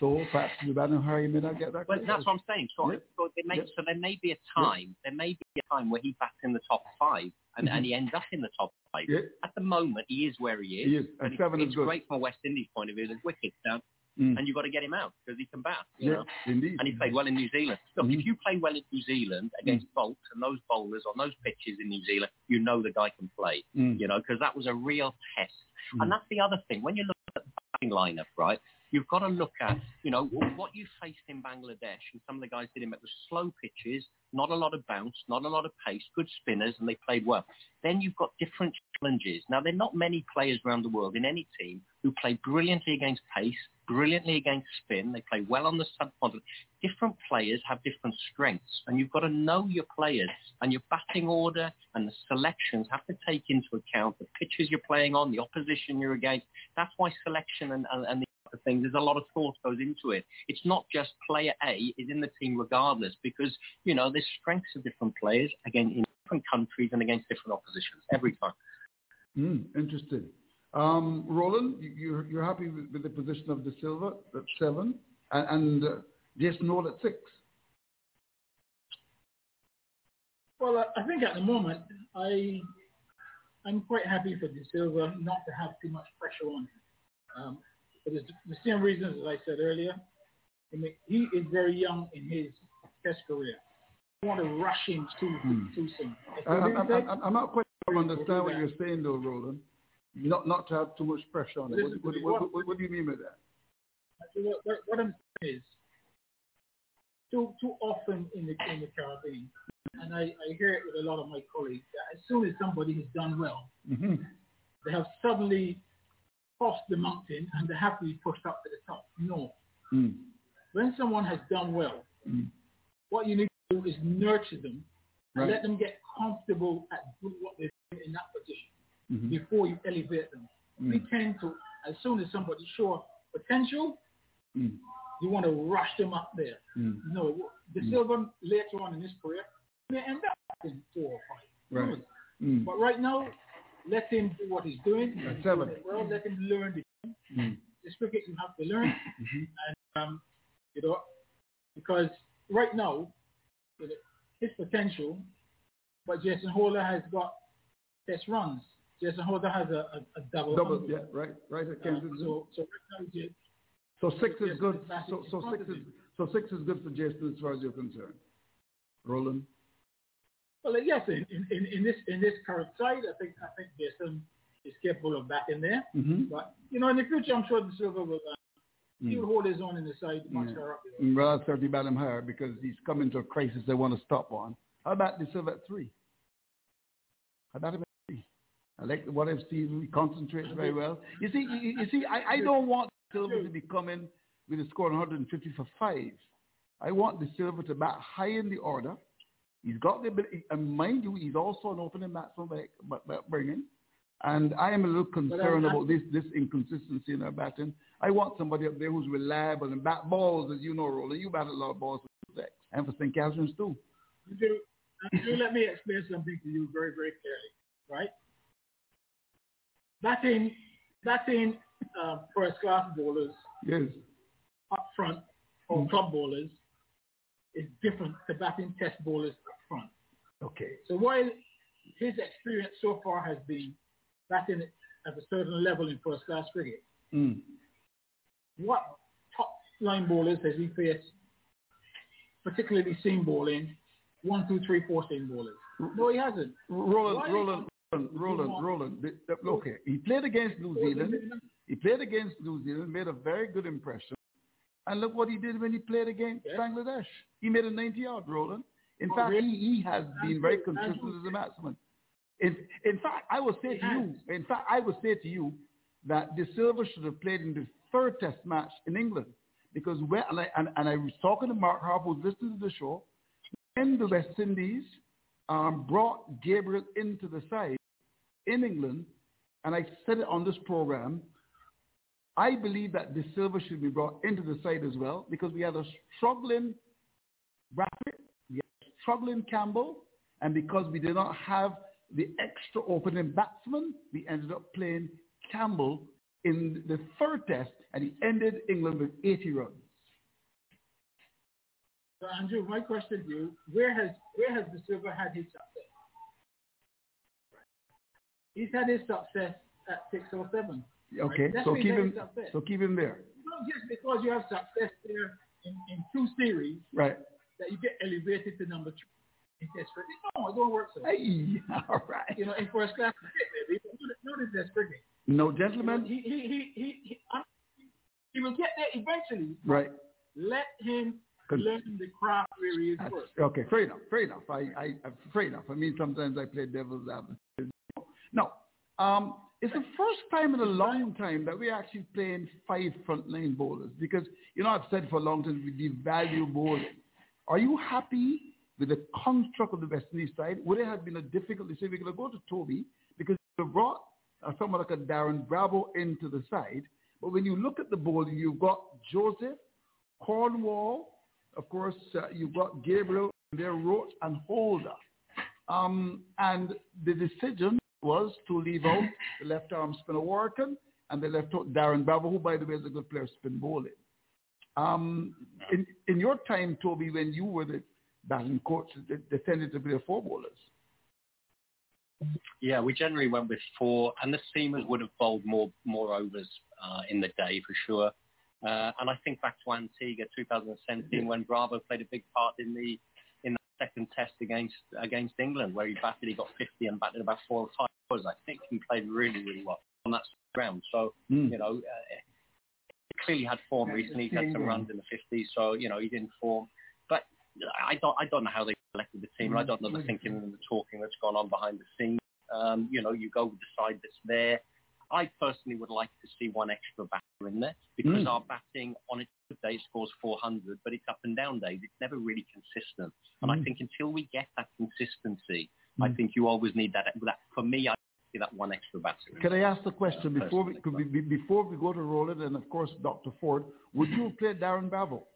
So perhaps you better hurry may not get that. Well, that's what I'm saying. So, yeah. so, there may, yeah. so there may be a time, yeah. there may be a time where he bats in the top five and, mm-hmm. and he ends up in the top five. At the moment, he is where he is. He is. And, and seven it's, is good. great from a West Indies point of view. There's wickets down. Mm. And you've got to get him out because he can bat. You yeah, know? indeed. And he played well in New Zealand. Look, mm. if you play well in New Zealand against mm. Boult and those bowlers on those pitches in New Zealand, you know the guy can play. Mm. You know, because that was a real test. And mm. that's the other thing. When you look at the batting lineup, right, You've got to look at, you know, what you faced in Bangladesh, and some of the guys did it. It was slow pitches, not a lot of bounce, not a lot of pace, good spinners, and they played well. Then you've got different challenges. Now, there are not many players around the world in any team who play brilliantly against pace, brilliantly against spin. They play well on the subcontinent. Different players have different strengths, and you've got to know your players and your batting order and the selections have to take into account the pitches you're playing on, the opposition you're against. That's why selection and, and, and the of things. There's a lot of thought goes into it. It's not just player A is in the team regardless because, you know, there's strengths of different players, again, in different countries and against different oppositions every time. Mm, interesting. Um, Roland, you, you're happy with, with, the position of Da Silva at seven and, and uh, Jason Hole at six? Well, I think at the moment, I I'm quite happy for Da Silva not to have too much pressure on him. Um, for the, the same reasons as I said earlier. I mean, he is very young in his test career. I want to rush him too, hmm. too soon. I, am not quite sure I understand what you're saying though, Roland. Not not to have too much pressure on it. What, what, what, what, do you mean by that? What, what I'm saying is, too too often in the in the Caribbean, and I, I hear it with a lot of my colleagues that as soon as somebody has done well, mm-hmm. they have suddenly cross the mountain and they have to be pushed up to the top. No. Mm. When someone has done well, Mm. what you need to do is nurture them and Right. let them get comfortable at doing what they're doing in that position Mhm. before you elevate them. We Mm. tend to, as soon as somebody shows potential, Mm. you want to rush them up there. Mm. No, the Mm. Silver later on in his career may end up in four or five. Right. Mm. But right now, let him do what he's doing. At He's seven. it Well, let him learn the game. Mm. This cricket you have to learn, Mhm. and um, you know, because right now, you know, his potential, but Jason Holder has got test runs. Jason Holder has a, a, a double. Double, yeah, right, right. I Uh, can't so, so right now, J- So six is good. So, so six is so six is good for Jason as far as you're concerned. Roland. Well, yes, in, in, in, this in this current side, I think I think Jason is capable of back in there. Mm-hmm. But you know, in the future, I'm sure Da Silva will uh, he will hold his own in the side much Yeah. higher up. there. Well, I'll certainly bat him higher because he's coming to a crisis they want to stop on. How about Da Silva at three? How about him at three? I like what I've seen. He concentrates very well. You see, you, you see, I, I don't want Silva to be coming with a score of 150 for five. I want Da Silva to bat high in the order. He's got the ability, and mind you, he's also an opening batsman by, bringing. And I am a little concerned about this this inconsistency in our batting. I want somebody up there who's reliable and bat balls, as you know, Roland. You bat a lot of balls for Sussex and for St. Catherine's too. You do, you let me explain something to you very, very clearly, right? Batting, batting uh, first class bowlers Yes. up front or club bowlers is different to batting test bowlers up front. Okay. So while his experience so far has been batting at a certain level in first class cricket, Mm. what top line bowlers has he faced, particularly seam bowling, one, two, three, four seam bowlers? No, he hasn't. Roland, Why- Roland, Roland, Roland, Roland. Okay, he played against New Zealand. He played against New Zealand, made a very good impression. And look what he did when he played against Yeah. Bangladesh. He made a 90 yard, Roland. In Oh, fact, really? he, he has been very consistent as a batsman. In, in fact, I will say to you, in fact, I will say to you that Da Silva should have played in the third test match in England. Because when, and I, and, and I was talking to Mark Harper, who's listening to the show, when the West Indies um, brought Gabriel into the side in England, and I said it on this program, I believe that Da Silva should be brought into the side as well because we had a struggling Brathwaite, we had a struggling Campbell, and because we did not have the extra opening batsman, we ended up playing Campbell in the third test, and he ended England with 80 runs. So Andrew, my question to you, where has where has Da Silva had his success? He's had his success at six or seven. Okay, so keep him, success. so keep him there, Not just because you have success there in, in two series right? that you get elevated to number two in test cricket. No, it don't work so. Hey, all right. You know, in first class cricket. Not in test cricket. No, gentlemen, he, he, he, he, he, I'm- he will get there eventually. right? Let him learn the craft where he is first. Okay, fair enough, fair enough. I, I, I fair enough. I mean, sometimes I play devil's advocate. No, um, it's the first time in a long time that we're actually playing five frontline bowlers because, you know, I've said for a long time we devalue bowling. Are you happy with the construct of the West Indies side? Would it have been a difficult decision? We're going to go to Toby because you brought uh, someone like a Darren Bravo into the side. But when you look at the bowling, you've got Joseph, Cornwall, of course, uh, you've got Gabriel, there, Roach, and Holder. Um, and the decision was to leave out the left arm spinner Warrican and the left out Darren Bravo, who, by the way, is a good player spin bowling. Um, in, in your time, Toby, when you were the batting coach, they, they tended to play four bowlers. Yeah, we generally went with four, and the seamers would have bowled more more overs uh, in the day for sure. Uh, and I think back to Antigua 2017 when Bravo played a big part in the second test against against England, where he batted, he got 50 and batted about four or five overs. I think he played really really well on that ground. So Mm. you know, uh, he clearly had form recently. He's had some runs in the 50s, so you know he's in form. But I don't I don't know how they selected the team. and I don't know the thinking and the talking that's gone on behind the scenes. Um, you know, you go with the side that's there. I personally would like to see one extra batter in there because Mm. our batting on its good day scores 400, but it's up and down days. It's never really consistent. And I Mm. think until we get that consistency, I Mm. think you always need that. that for me, I see that one extra batter. Can I ask the question before we could be, be- before we go to Roland and of course Dr. Ford? Would you play Darren Bravo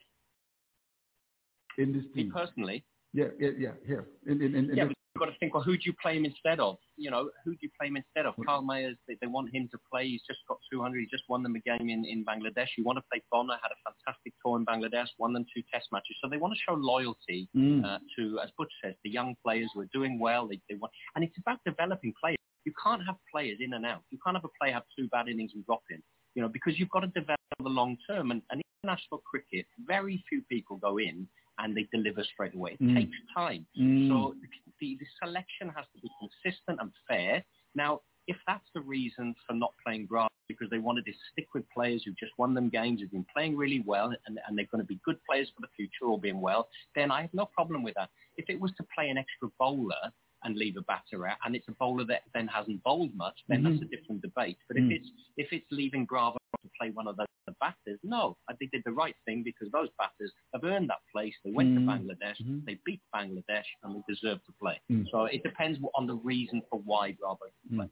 in this team? Me personally, Yeah, yeah, yeah. Here in in, in, yeah, this, but you've got to think, well, who do you play him instead of? You know, who do you play him instead of? Carl Mayers, they, they want him to play. He's just got 200. He just won them a game in, in Bangladesh. You want to play Bonner, had a fantastic tour in Bangladesh, won them two test matches. So they want to show loyalty Mm. uh, to, as Butch says, the young players who are doing well. They, they want, and it's about developing players. You can't have players in and out. You can't have a player have two bad innings and drop in, you know, because you've got to develop the long term. And, and international cricket, very few people go in and they deliver straight away. It Mm. takes time. Mm. So the, the selection has to be consistent and fair. Now, if that's the reason for not playing Grant, because they wanted to stick with players who've just won them games, who've been playing really well, and, and they're going to be good players for the future, all being well, then I have no problem with that. If it was to play an extra bowler and leave a batter out, and it's a bowler that then hasn't bowled much, then Mhm. that's a different debate. But Mm. if it's if it's leaving Bravo to play one of the, the batters, no, I think they did the right thing because those batters have earned that place. They went Mm. to Bangladesh, Mhm. they beat Bangladesh, and they deserve to play. Mm. So it depends on the reason for why Bravo didn't play.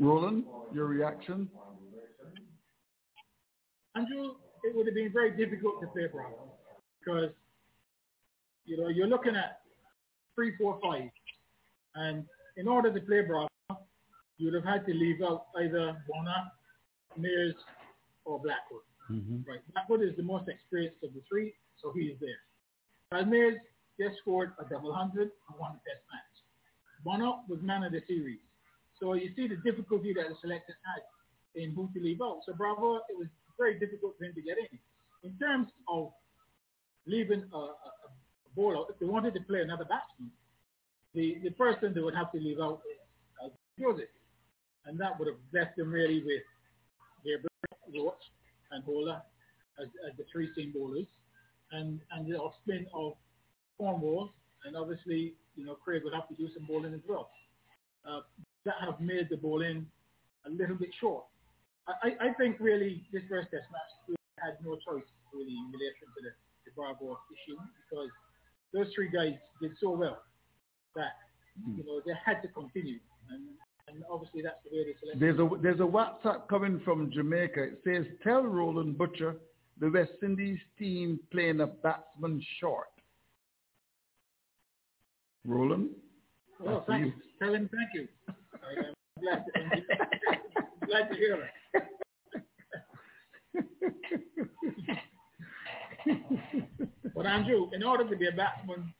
Roland, your reaction? Andrew, it would have been very difficult to play Bravo because you know you're looking at three, four, five, and in order to play Bravo, you'd have had to leave out either Bonner, Mayers, or Blackwood. Mm-hmm. Right, Blackwood is the most experienced of the three, so he is there. Palmeiras just scored a double hundred and won the test match. Bonner was man of the series. So you see the difficulty that the selectors had in who to leave out. So Bravo, it was very difficult for him to get in. In terms of leaving a, a, a bowler, if they wanted to play another batsman, the, the person they would have to leave out uh, Joseph. And that would have left them really with Gabriel, Roach, and Bowler as, as the three seam bowlers. And, and the offspring of Cornwall, and obviously, you know, Kraigg would have to do some bowling as well. Uh, that have made the bowling a little bit short. I, I- think really this first test match we had no choice really in relation to the, the issue because those three guys did so well that hmm. you know they had to continue and, and obviously that's the way they selected. There's a there's a WhatsApp coming from Jamaica. It says, "Tell Roland Butcher the West Indies team playing a batsman short." Roland, Oh, That's thanks. you. Tell him thank you. I am um, glad to, glad to hear it. But Andrew, in order to be a batsman,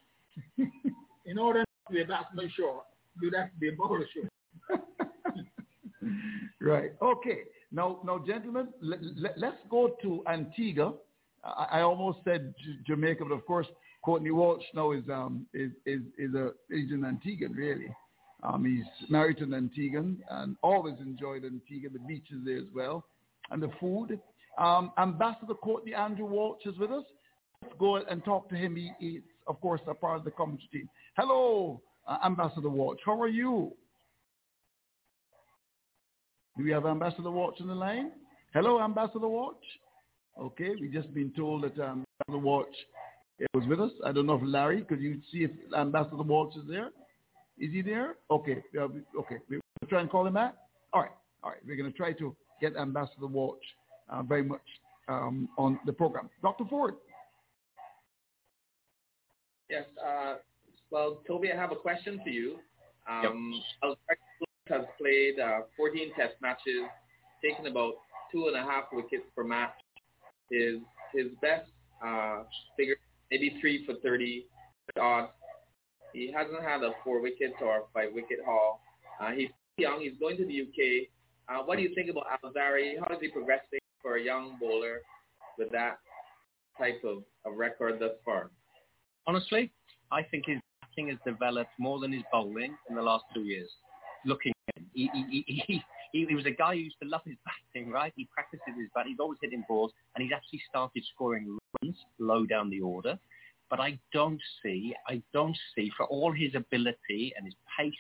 in order to be a batsman short, you'd have to be a bowler short. right? Okay. Now, now, gentlemen, let, let, us go to Antigua. I, I almost said J- Jamaica, but of course, Courtney Walsh now is um is is is a is an Antiguan really. Um, he's married to an Antiguan and always enjoyed Antigua. The beaches there as well, and the food. Um, Ambassador Courtney Andrew Walsh is with us. Let's go and talk to him. He is, of course, a part of the commentary team. Hello, uh, Ambassador Walsh. How are you? Do we have Ambassador Walsh on the line? Hello, Ambassador Walsh. Okay, we've just been told that um, Ambassador Walsh was with us. I don't know if Larry, could you see if Ambassador Walsh is there? Is he there? Okay, uh, okay. We'll try and call him back. All right, all right. We're going to try to get Ambassador Walsh uh, very much um, on the program. Dr. Ford. Yes. Uh, well, Toby, I have a question for you. Um, Alfred has played uh, 14 test matches, taken about two and a half wickets per match. His his best uh, figure maybe three for 30 odd. He hasn't had a four wicket or five wicket haul. Uh, he's young. He's going to the UK. Uh, what do you think about Alzarri? How is he progressing for a young bowler with that type of, of record thus far? Honestly, I think his batting has developed more than his bowling in the last two years. Looking at him, he, he, he, he, he, was a guy who used to love his batting, right? He practices his bat. He's always hitting balls, and he's actually started scoring runs low down the order. But I don't see, I don't see, for all his ability and his pace,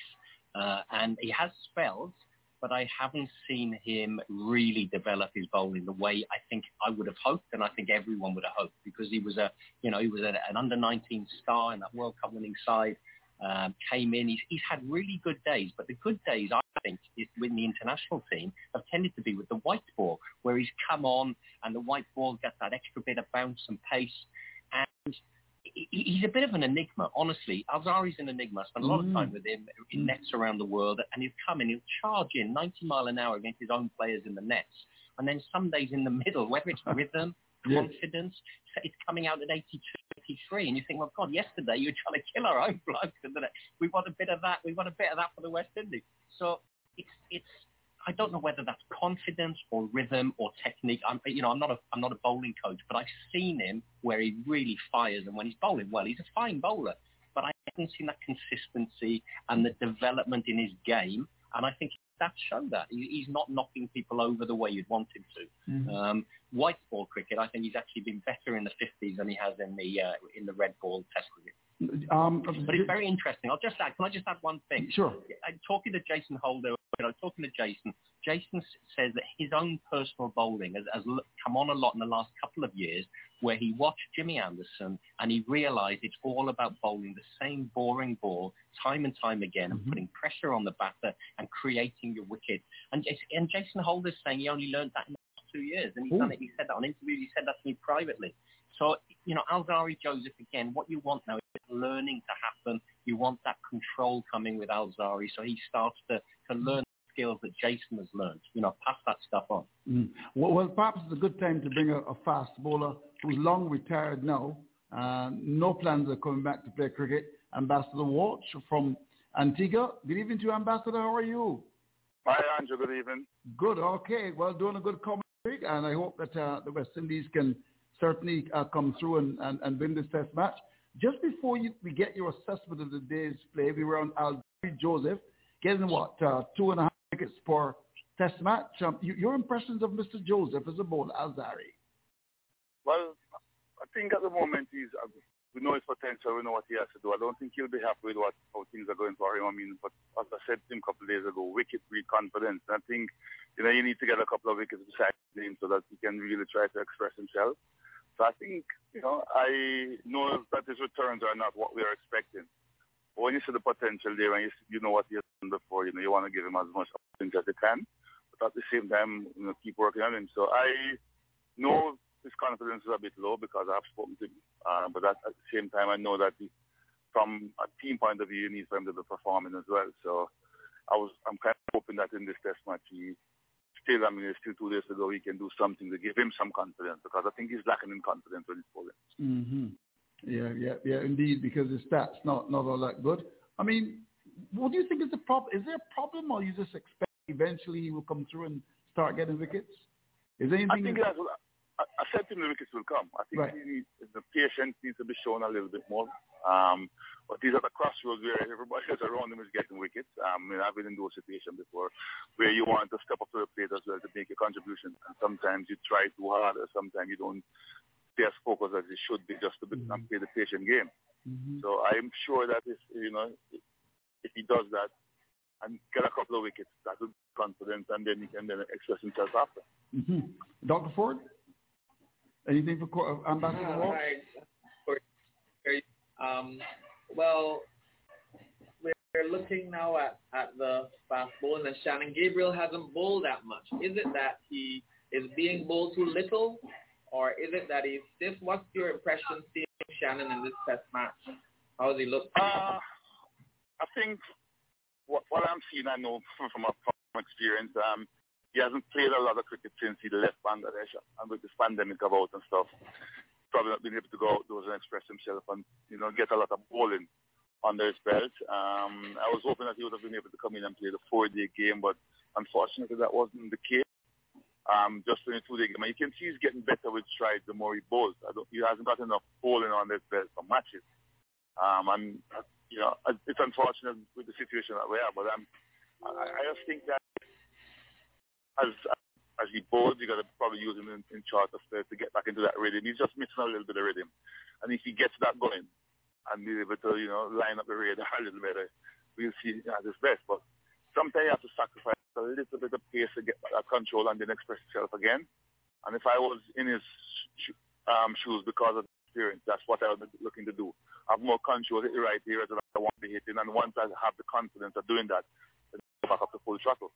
uh, and he has spells but I haven't seen him really develop his bowling the way I think I would have hoped, and I think everyone would have hoped because he was a, you know, he was a, an under 19 star in that World Cup winning side. Um, came in. He's, he's had really good days, but the good days, I think, is with the international team have tended to be with the white ball, where he's come on and the white ball gets that extra bit of bounce and pace. And he's a bit of an enigma, honestly. Alzarri's an enigma. I spent a lot of mm. time with him in mm. nets around the world, and he'll come in, he'll charge in 90 mile an hour against his own players in the nets. And then some days in the middle, whether it's rhythm, Yeah. confidence, it's coming out at 82, 83, and you think, well, God, yesterday you were trying to kill our own blokes, and then we want a bit of that, we want a bit of that for the West Indies. So it's it's I don't know whether that's confidence or rhythm or technique. I'm, you know, I'm not a I'm not a bowling coach, but I've seen him where he really fires, and when he's bowling well, he's a fine bowler. But I haven't seen that consistency and the development in his game, and I think that showed that he's not knocking people over the way you'd want him to. Mhm. Um, white ball cricket, I think he's actually been better in the 50s than he has in the uh, in the red ball Test cricket. Um, But it's very interesting. I'll just add. Can I just add one thing? Sure. I'm talking to Jason Holder. You know, talking to Jason. Jason says that his own personal bowling has, has come on a lot in the last couple of years, where he watched Jimmy Anderson and he realised it's all about bowling the same boring ball time and time again and putting pressure on the batter and creating your wicket. And, and Jason Holder's saying he only learned that in two years, and he's Ooh. done it. He said that on interviews. He said that to me privately. So, you know, Alzarri Joseph, again, what you want now is learning to happen. You want that control coming with Alzarri. So he starts to, to learn skills that Jason has learned. You know, pass that stuff on. Mm. Well, well, perhaps it's a good time to bring a, a fast bowler who's long retired now. Uh, no plans of coming back to play cricket. Ambassador Walsh from Antigua. Good evening to you, Ambassador. How are you? Hi, Andrew. Good evening. Good. Okay. Well, doing a good commentary, and I hope that uh, the West Indies can certainly uh, come through and, and, and win this Test match. Just before you, we get your assessment of the day's play, we were on Al Joseph getting what uh, two and a half wickets per Test match. Um, you, your impressions of Mr. Joseph as a bowler, Alzarri? Well, I think at the moment he's. We know his potential. We know what he has to do. I don't think he'll be happy with what how things are going for him. I mean, but as I said to him a couple of days ago, wicket breed confidence. And I think you know you need to get a couple of wickets beside him so that he can really try to express himself. So I think you know I know that his returns are not what we are expecting. But when you see the potential there and you, you know what he has done before, you know you want to give him as much opportunity as you can. But at the same time, you know, keep working on him. So I know his confidence is a bit low because I've spoken to him. Uh, but at, at the same time, I know that he, from a team point of view, he needs for him to be performing as well. So I was, I'm kind of hoping that in this test match, he still, I mean, it's still two days ago, he can do something to give him some confidence because I think he's lacking in confidence when he's bowling. Mm-hmm. Yeah, yeah, yeah, indeed, because his stats not not all that good. I mean, what do you think is the problem? Is there a problem, or you just expect eventually he will come through and start getting wickets? Is there anything? I think that's what, I, I said to him the wickets will come. I think Right. needs, the patience needs to be shown a little bit more. Um, but he's at a crossroads where everybody else around him is getting wickets. Um, I mean, I've been in those situations before where you want to step up to the plate as well to make a contribution. And sometimes you try too hard or sometimes you don't stay as focused as you should be just to be, and play the patient game. Mhm. So I'm sure that if, you know, if, he does that and get a couple of wickets, that will be confidence and then he can then express himself after. Mhm. Dr. Ford, anything for Co- uh, Ambassador Uh, Walsh? hi. Sorry. Um, well, we're looking now at, at the fast bowling, and Shannon Gabriel hasn't bowled that much. Is it that he is being bowled too little, or is it that he's stiff? What's your impression seeing Shannon in this test match? How does he look? Uh, I think what, what I'm seeing, I know from, from, a, from experience, um, he hasn't played a lot of cricket since he left Bangladesh and with this pandemic about and stuff. Probably not been able to go outdoors and express himself and, you know, get a lot of bowling under his belt. Um, I was hoping that he would have been able to come in and play the four-day game, but unfortunately that wasn't the case. Um, just in a two-day game. And you can see he's getting better with strides the more he bowls. I don't, he hasn't got enough bowling on his belt for matches. Um, and, you know, it's unfortunate with the situation that we are, but um, I, I just think that as as he bowls, you got to probably use him in, in charter to, to get back into that rhythm. He's just missing a little bit of rhythm. And if he gets that going and be able to, you know, line up the radar a little better, we'll see at his best. But sometimes you have to sacrifice a little bit of pace to get that control and then express yourself again. And if I was in his um, shoes because of experience, that's what I was looking to do. Have more control, hit the right areas that I want to be hitting, and once I have the confidence of doing that, then back up to full throttle.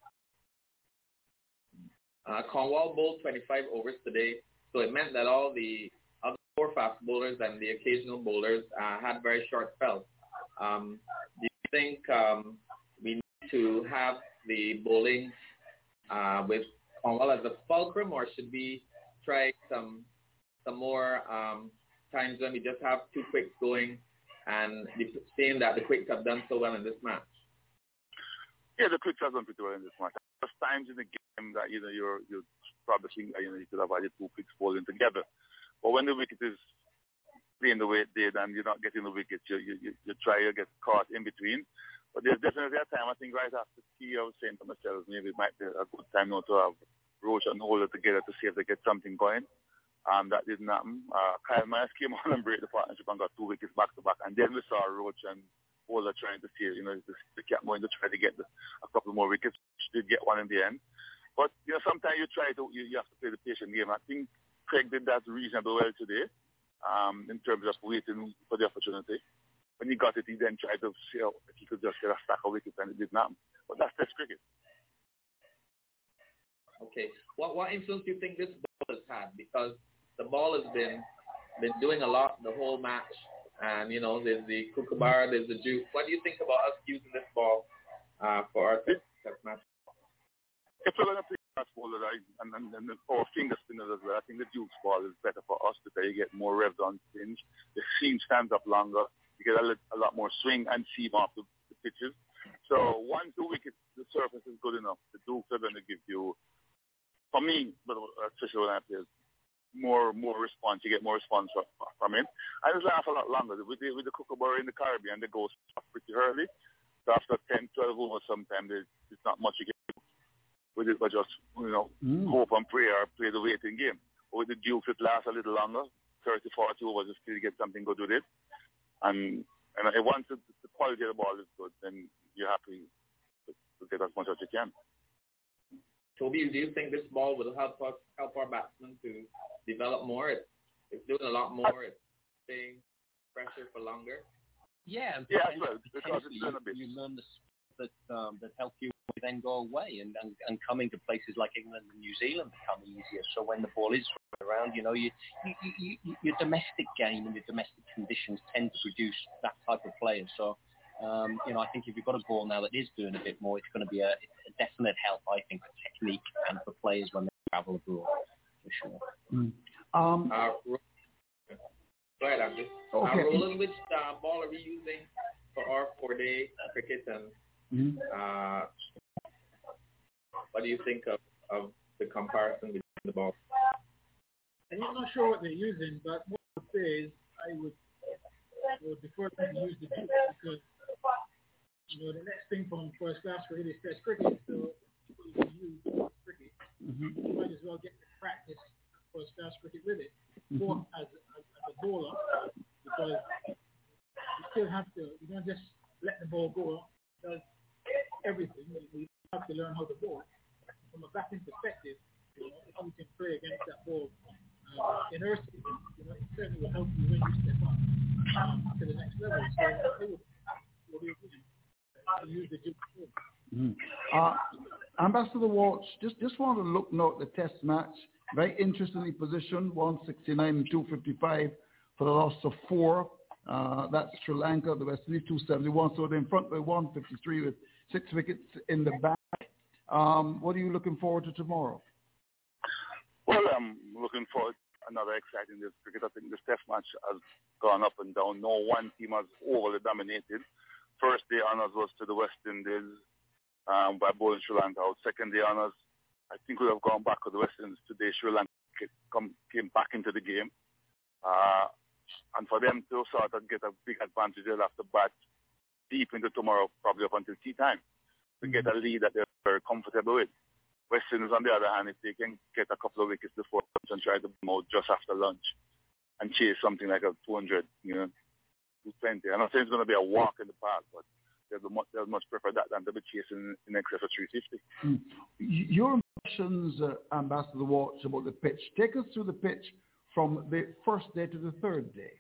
Uh, Cornwall bowled 25 overs today, so it meant that all the other four fast bowlers and the occasional bowlers uh, had very short spells. Um, do you think um, we need to have the bowling uh, with Cornwall as a fulcrum, or should we try some some more um, times when we just have two quicks going and seeing that the quicks have done so well in this match? Yeah, the quicks have done pretty well in this match. There's times in the game that you know you're you're probably think you know you could have had two quicks falling together, but when the wicket is playing the way it did and you're not getting the wickets, you you you, try to get caught in between. But there's definitely a time I think right after tea I was saying to myself maybe it might be a good time now to have Roach and Holder together to see if they get something going. Um, that didn't happen. Uh, Kyle Mayers came on and break the partnership and got two wickets back to back. And then we saw Roach and Holder trying to see, you know, the kept going to try to get the, a couple more wickets. Did get one in the end. But, you know, sometimes you try to, you, you have to play the patient game. I think Kraigg did that reasonably well today um, in terms of waiting for the opportunity. When he got it, he then tried to see how, if he could just get a stack of wickets and it didn't. But that's Test cricket. Okay. What what influence do you think this ball has had? Because the ball has been been doing a lot the whole match, and you know there's the kookaburra, there's the Duke. What do you think about us using this ball uh, for our test, test match? If we're going to play fast bowler and, and, and or finger spinners as well, I think the Duke's ball is better for us because you get more revs on spin. The seam stands up longer. You get a, a lot more swing and seam off the, the pitches. So once the wicket, the surface is good enough, the Dukes are going to give you for me, but especially when I play, more more response. You get more response from, from him. I just laugh a lot longer. With the, with the kookaburra in the Caribbean, they go pretty early. So after 10, 12 overs, sometimes there's not much you can do with it, but just, you know, mm. hope and pray or play the waiting game. But with the Dukes, it lasts a little longer, 30, 40 overs, you still get something good with it. And, and once the, the quality of the ball is good, then you're happy to, to get as much as you can. Toby, do you think this ball will help us help our batsmen to develop more? It's, it's doing a lot more. It's staying pressure for longer. Yeah, and yeah, potentially, well, potentially you, you learn the that um, that help you then go away and, and and coming to places like England and New Zealand become easier. So when the ball is around, you know, you, you, you, your domestic game and your domestic conditions tend to produce that type of player. So um, you know, I think if you've got a ball now that is doing a bit more, it's going to be a, a definite help, I think, for technique and for players when they travel abroad, for sure. Mm. Um, uh, go ahead, Andrew. Okay. Uh, Roland, which uh, ball are we using for our four-day cricket, and mm-hmm. uh, what do you think of, of the comparison between the balls? I'm not sure what they're using, but what I would say is I would, I would prefer to use the Duke because you know, the next thing from first class cricket is test cricket, so people can use cricket. Mm-hmm. You might as well get to practice first class cricket with it, mm-hmm. or as, as, as a bowler, because you still have to, you don't just let the ball go, does everything. You have to learn how to bowl. From a batting perspective, you know, if you can play against that ball uh, inertia, you know, it certainly will help you when you step up um, to the next level. So it do you? Mm. Uh, Ambassador Walsh, just just want to look note the test match. Very interestingly positioned, 169 and 255 for the loss of four. Uh, that's Sri Lanka, the West Indies 271. So they're in front by 153 with six wickets in the back. Um, what are you looking forward to tomorrow? Well, I'm looking forward to another exciting cricket. I think this test match has gone up and down. No one team has overly dominated first day honors was to the West Indies um, by bowling Sri Lanka out. Second day honors, I think we have gone back with the West Indies today. Sri Lanka come, came back into the game. Uh, and for them to sort of get a big advantage, they'll have to bat deep into tomorrow, probably up until tea time, to get a lead that they're very comfortable with. West Indies, on the other hand, if they can get a couple of wickets before lunch and try to boom just after lunch and chase something like a 200, you know, 220. I'm not saying it's going to be a walk in the park, but they'll, much, they'll much prefer that than to be chasing in excess of 350. Mm. Your impressions, uh, Ambassador Walsh, about the pitch. Take us through the pitch from the first day to the third day.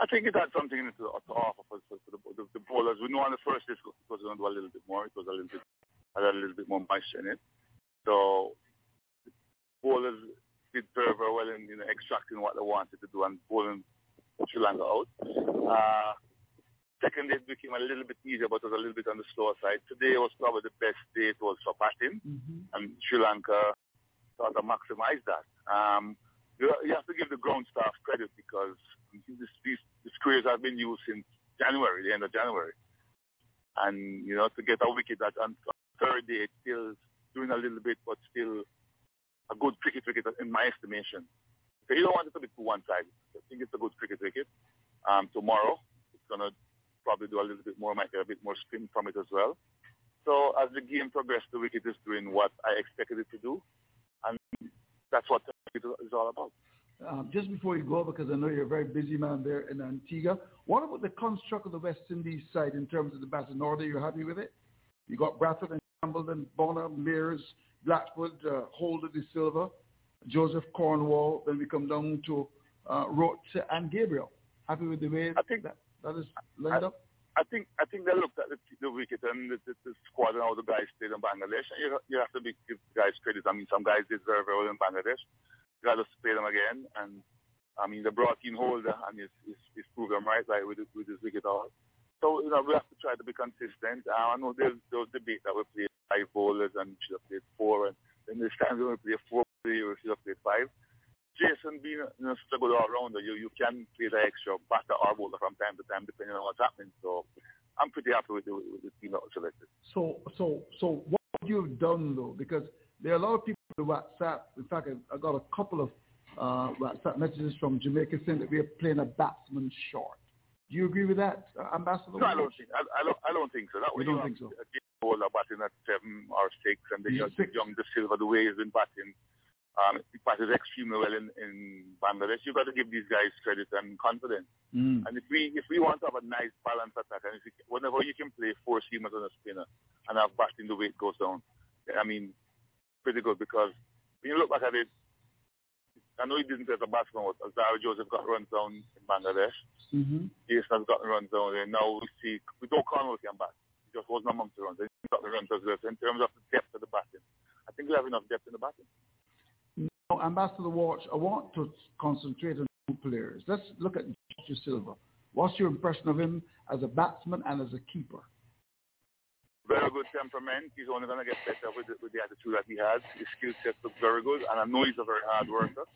I think it had something to, to offer for, for the, the, the, bowlers. We know on the first day it was going to do a little bit more. It was a little bit, had a little bit more moisture in it. So the bowlers did very, very well in you know, extracting what they wanted to do and bowling Sri Lanka out. Uh, second day became a little bit easier, but it was a little bit on the slower side. Today was probably the best day it was for batting, mm-hmm. and Sri Lanka sort of maximized that. Um, you, you have to give the ground staff credit because this, these, these crews have been used since January, the end of January. And, you know, to get a wicket that on third day, it's still doing a little bit, but still a good cricket wicket in my estimation. So you don't want it to be too one-sided. I think it's a good cricket wicket. Um, tomorrow, it's going to probably do a little bit more, might get a bit more spin from it as well. So as the game progressed, the wicket is doing what I expected it to do. And that's what it is all about. Um, just before you go, because I know you're a very busy man there in Antigua, what about the construct of the West Indies side in terms of the batting order? You're happy with it? You got Bradford and Campbell and Bonner, Mayers, Blackwood, uh, Holder Da Silva, Joseph Cornwall. Then we come down to uh, Roach and Gabriel. Happy with the way I think that, that is lined I, up? I think I think they looked at the, the wicket and the, the, the squad and how the guys played in Bangladesh. And You, you have to be, give guys credit. I mean, some guys did very, well in Bangladesh. You got to play them again. And, I mean, they brought in Holder and he's, he's, he's proved them right, like, with, with his wicket out. So, you know, we have to try to be consistent. Uh, I know there's, there's debate that we played five bowlers and should have played four. And then there's times when we play four, we should have played five. Jason being you know, such a good all-rounder, you, you can play the extra batter or bowler from time to time depending on what's happening. So I'm pretty happy with the, with the team that was selected. So, so, so what you've done though, because there are a lot of people on WhatsApp. In fact, I, I got a couple of uh, WhatsApp messages from Jamaica saying that we are playing a batsman short. Do you agree with that, uh, Ambassador? No, I don't think. I, I, don't. I don't think so. That you don't think so? Bowler batting at seven or six, and then you young Da Silva the way he's been batting. Um, he passes extremely well in, in Bangladesh. You've got to give these guys credit and confidence. Mm. And if we if we want to have a nice balanced attack, and if you, whenever you can play four seamers on a spinner and have batting the way it goes down, I mean, pretty good because when you look back at it, I know he didn't get a batsman, but Alzarri Joseph got runs down in Bangladesh. Mm-hmm. Jason has gotten runs down, and now we see we don't Cornwall came back. He just wasn't amongst the runs. He got the runs as well. So in terms of the depth of the batting, I think we have enough depth in the batting. Ambassador Walsh, I want to concentrate on two players. Let's look at Joshua Silva. What's your impression of him as a batsman and as a keeper? Very good temperament. He's only going to get better with the, with the attitude that he has. His skill set looks very good, and I know he's a very hard worker.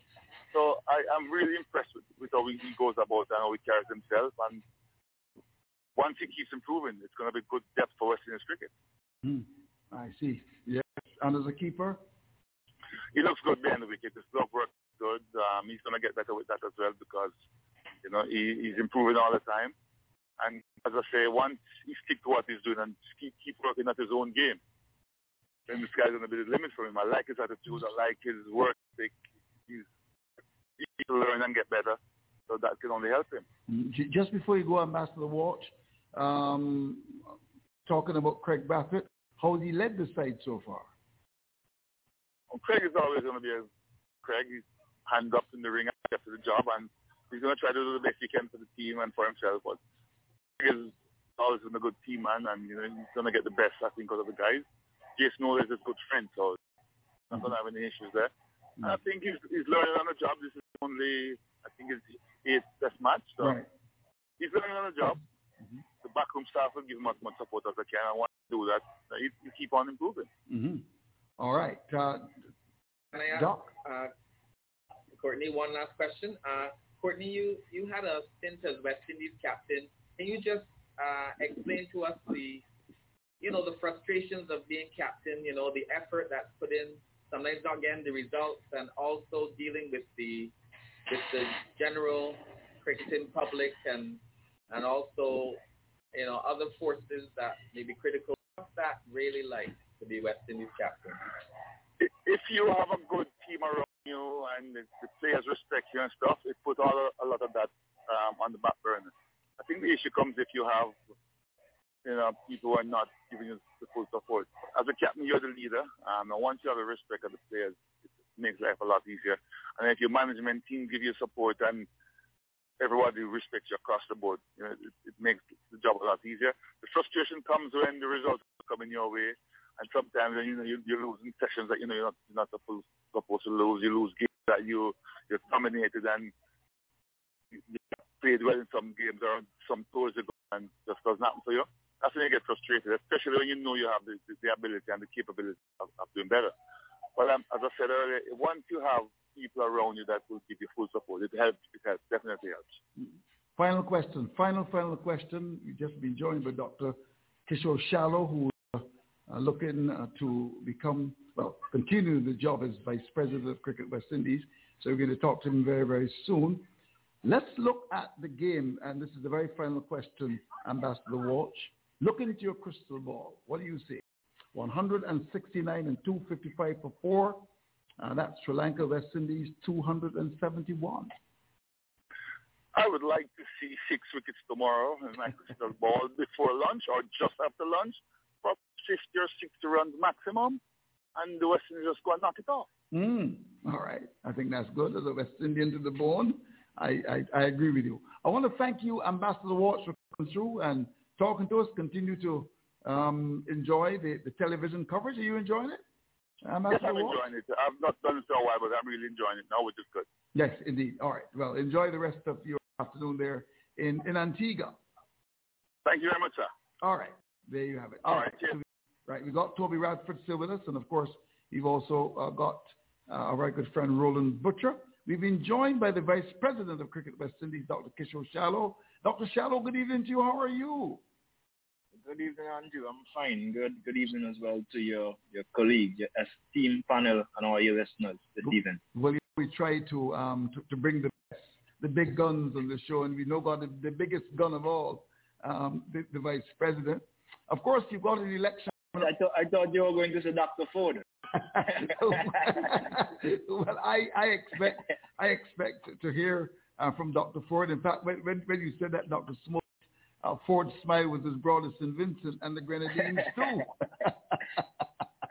So I, am really impressed with, with how he goes about and how he carries himself. And once he keeps improving, it's going to be good depth for West Indies cricket. Hmm. I see. Yes. And as a keeper? He looks good behind the wicket. His glove work good. Um, he's going to get better with that as well because, you know, he, he's improving all the time. And as I say, once he stick to what he's doing and keep, keep working at his own game, then the sky's going to be the limit for him. I like his attitude. I like his work ethic. He's easy to learn and get better. So that can only help him. Just before you go, Ambassador Walsh, um, talking about Kraigg Brathwaite, how has he led the side so far? Well, Kraigg is always going to be a Kraigg. He's hands up in the ring after the job, and he's going to try to do the best he can for the team and for himself. But Kraigg is always been a good team man, and you know he's going to get the best I think out of the guys. Jason Knowles is a good friend, so I'm not going to have any issues there. Mm-hmm. I think he's, he's learning on the job. This is only I think it's eighth test match, so right. he's learning on the job. Mm-hmm. The backroom staff will give him as much support as they can, and once they do that, he, he keep on improving. Mm-hmm. All right. Uh, Can I ask, Doc? uh, Courtney, one last question. Uh, Courtney, you, you had a stint as West Indies captain. Can you just uh, explain to us the, you know, the frustrations of being captain, you know, the effort that's put in, sometimes not getting the results, and also dealing with the, with the general cricketing public and, and also, you know, other forces that may be critical. What's that really like? To be West Indies captain? If you have a good team around you and the, players respect you and stuff, it put all a, lot of that um, on the back burner. I think the issue comes if you have you know, people are not giving you the full support. As a captain, you're the leader. Um, and once you have the respect of the players, it makes life a lot easier. And if your management team give you support and everybody respects you across the board, you know, it, it makes the job a lot easier. The frustration comes when the results are coming your way. And sometimes, you know, you, you're losing sessions that, you know, you're not, you're not supposed, supposed to lose. You lose games that you, you're dominated and you played well in some games or some tours ago and just doesn't happen for you that's when you get frustrated, especially when you know you have the, the, the ability and the capability of, of doing better. But um, as I said earlier, once you have people around you that will give you full support, it helps. It helps. Definitely helps. Final question. Final, final question. You've just been joined by Dr. Kishore Shallow, who looking uh, to become, well, continue the job as Vice President of Cricket West Indies. So we're going to talk to him very, very soon. Let's look at the game, and this is the very final question, Ambassador Walsh. Look into your crystal ball. What do you see? 169 and 255 for four. Uh, that's Sri Lanka, West Indies, 271. I would like to see six wickets tomorrow in my crystal ball before lunch or just after lunch. Probably 50 or 60 runs maximum. And the West Indies just go and knock it off. Mm, all right. I think that's good. As a West Indian to the bone, I, I, I agree with you. I want to thank you, Ambassador Walsh, for coming through and talking to us. Continue to um, enjoy the, the television coverage. Are you enjoying it? Um, yes, I'm enjoying it. I've not done it for a while, but I'm really enjoying it now, which is good. Yes, indeed. All right. Well, enjoy the rest of your afternoon there in, in Antigua. Thank you very much, sir. All right. There you have it. All, All right. right. Right. We got Toby Radford still with us, and of course, we've also uh, got uh, our very good friend Roland Butcher. We've been joined by the Vice President of Cricket West Indies, Dr. Kishore Shallow. Dr. Shallow, good evening to you. How are you? Good evening, Andrew. I'm fine. Good good evening as well to your, your colleague, your esteemed panel, and all your listeners this evening. Well, we try to um to, to bring the best, the big guns on the show, and we know about the, the biggest gun of all, um, the, the vice president. Of course, you've got an election. I thought I thought you were going to say Dr. Ford. well, I, I expect I expect to hear uh, from Dr. Ford. In fact, when, when, when you said that, Dr. Smoke uh, Ford's smile was as broad as St. Vincent and the Grenadines too.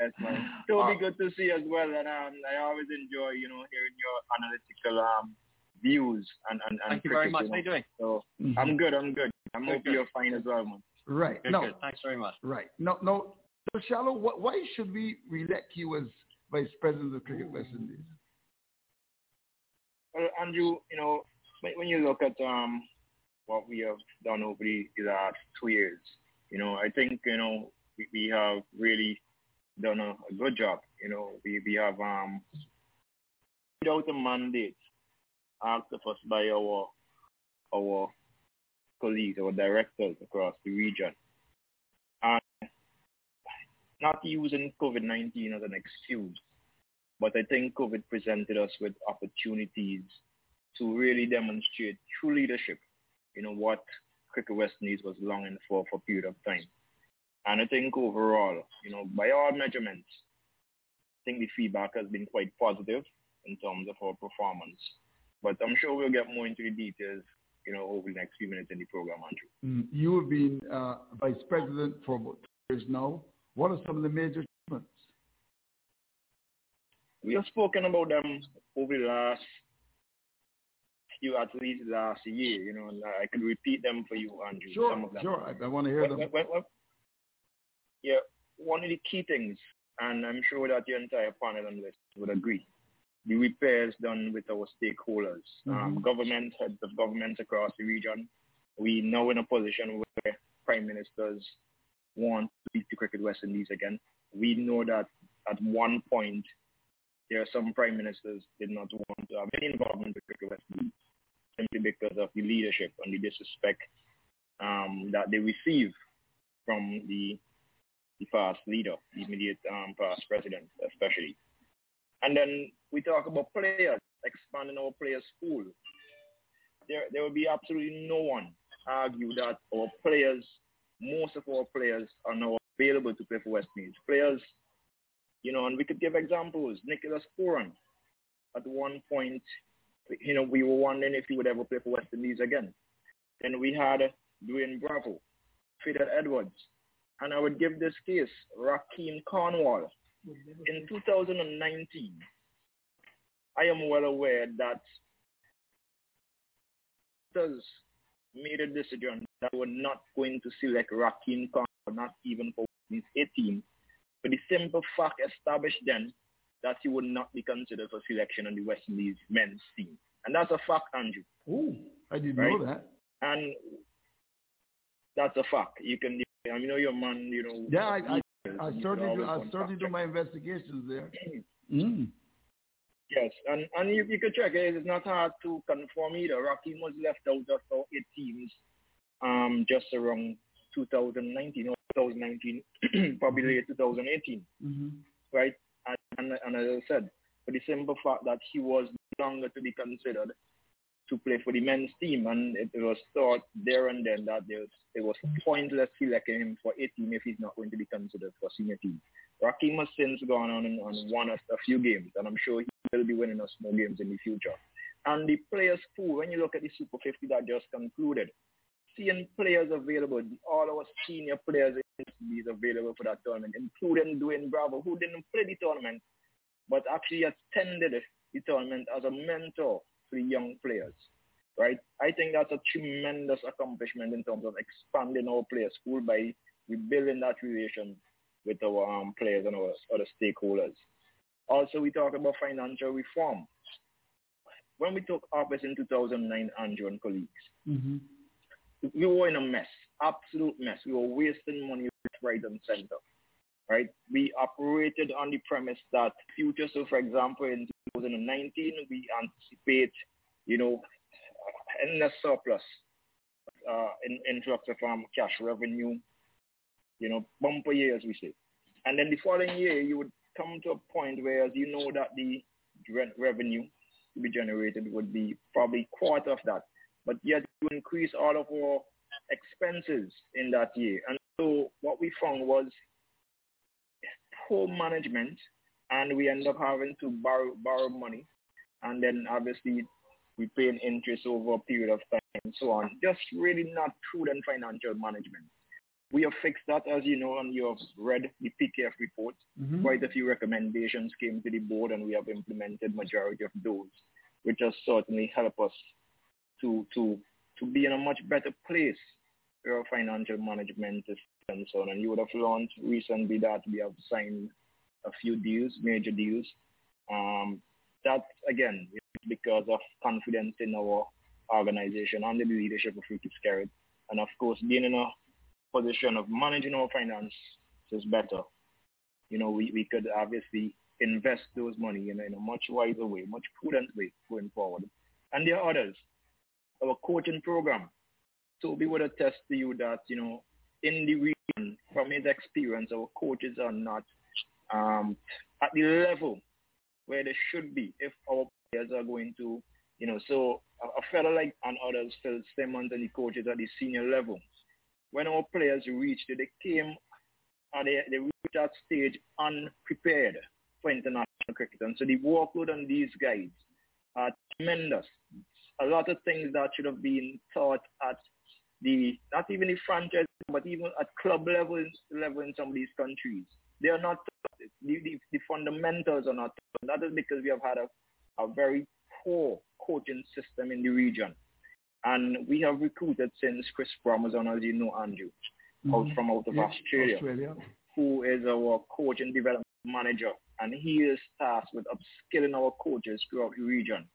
Yes, man. It'll uh, be good to see as well, and um, I always enjoy, you know, hearing your analytical um, views and and, and Thank you very much. How are you doing? So mm-hmm. I'm good. I'm good. I'm hope you're fine as well, man. Right. Good, no. Good. Thanks very much. Right. No. No. Shallow, why should we elect you as Vice President of Cricket West Indies? Well, Andrew, you know, when you look at um, what we have done over the, last two years. You know, I think, you know, we, we have really done a, a, good job. You know, we, we have, um, without a mandate asked of us by our, our colleagues, our directors across the region. Not using COVID-19 as an excuse, but I think COVID presented us with opportunities to really demonstrate true leadership you know, what Cricket West Indies was longing for for a period of time. And I think overall, you know, by all measurements, I think the feedback has been quite positive in terms of our performance. But I'm sure we'll get more into the details, you know, over the next few minutes in the program, Andrew. Mm, you have been uh, vice president for about two years now. What are some of the major achievements? We have spoken about them over the last you at least last year, you know, and I could repeat them for you, Andrew. Sure, some of them. sure. I, I want to hear them. When, when, when, yeah, one of the key things, and I'm sure that your entire panel and list would agree, the repairs done with our stakeholders, um, mm-hmm. um, government, heads of governments across the region. We now in a position where prime ministers want to speak to Cricket West Indies again. We know that at one point there are some prime ministers did not want to have any involvement with Cricket West Indies simply because of the leadership and the disrespect um, that they receive from the the past leader, the immediate um, past president, especially. And then we talk about players, expanding our players' pool. There, there will be absolutely no one argue that our players, most of our players are now available to play for West Indies. Players, you know, and we could give examples. Nicholas Pooran, at one point, you know, we were wondering if he would ever play for West Indies again. Then we had Dwayne Bravo, Fidel Edwards. And I would give this case Rahkeem Cornwall. In 2019, I am well aware that made a decision that we're not going to select Rahkeem Cornwall, not even for his 18, but the simple fact established then that he would not be considered for selection on the West Indies men's team. And that's a fact, Andrew. Oh, I didn't right? know that. And that's a fact. You can, I know your man, you know. Yeah, I, I, I certainly do. I certainly do my investigations there. mm. Yes, and and you, you can check it. It's not hard to confirm either. Rahkeem was left out of our eight teams, um, just around 2019 or 2019, probably Mm-hmm. late 2018, Mm-hmm. right? And, and, and as I said, for the simple fact that he was no longer to be considered to play for the men's team, and it was thought there and then that there it was pointless selecting him for a team if he's not going to be considered for senior team. Rahkeem has since gone on and, and won us a few games, and I'm sure he will be winning us more games in the future. And the players pool, when you look at the Super 50 that just concluded, seeing players available, all our senior players is available for that tournament, including Dwayne Bravo, who didn't play the tournament, but actually attended the tournament as a mentor young players. Right? I think that's a tremendous accomplishment in terms of expanding our player pool by rebuilding that relation with our um, players and our other stakeholders. Also, we talk about financial reform. When we took office in 2009, Andrew and colleagues, Mm-hmm. we were in a mess, absolute mess. We were wasting money right, and center. Right? We operated on the premise that future. So, for example, in 2019, we anticipate, you know, endless surplus, uh, in influx of um, cash revenue, you know, bumper year, as we say. And then the following year, you would come to a point where as you know that the rent revenue to be generated would be probably quarter of that. But yet you increase all of our expenses in that year. And so what we found was poor management and we end up having to borrow borrow money and then obviously we pay an interest over a period of time and so on. Just really not prudent financial management. We have fixed that, as you know, and you have read the PKF report. Mhm. Quite a few recommendations came to the board, and we have implemented majority of those, which has certainly helped us to to to be in a much better place where our financial management is concerned. And you would have learned recently that we have signed a few deals, major deals. Um, that again because of confidence in our organization under the leadership of Ricky Skerritt, and of course being in a position of managing our finances better. You know, we, we could obviously invest those money in, a- in a much wiser way, much prudent way going forward. And there are others. Our coaching program. Toby would attest to you that, you know, in the region, from his experience, our coaches are not um, at the level where they should be if our players are going to, you know, so a, a fellow like and others, Phil Simmons and the coaches at the senior level, when our players reached they came and they, they reached that stage unprepared for international cricket. And so the workload on these guys are tremendous. A lot of things that should have been taught at the, not even the franchise, but even at club level, level in some of these countries. They are not. The, the, the fundamentals are not. That is because we have had a, a very poor coaching system in the region. And we have recruited since Chris Bromazon, as you know, Andrew, out Mhm. from out of Yeah, Australia, Australia. who is our coach and development manager. And he is tasked with upskilling our coaches throughout the region,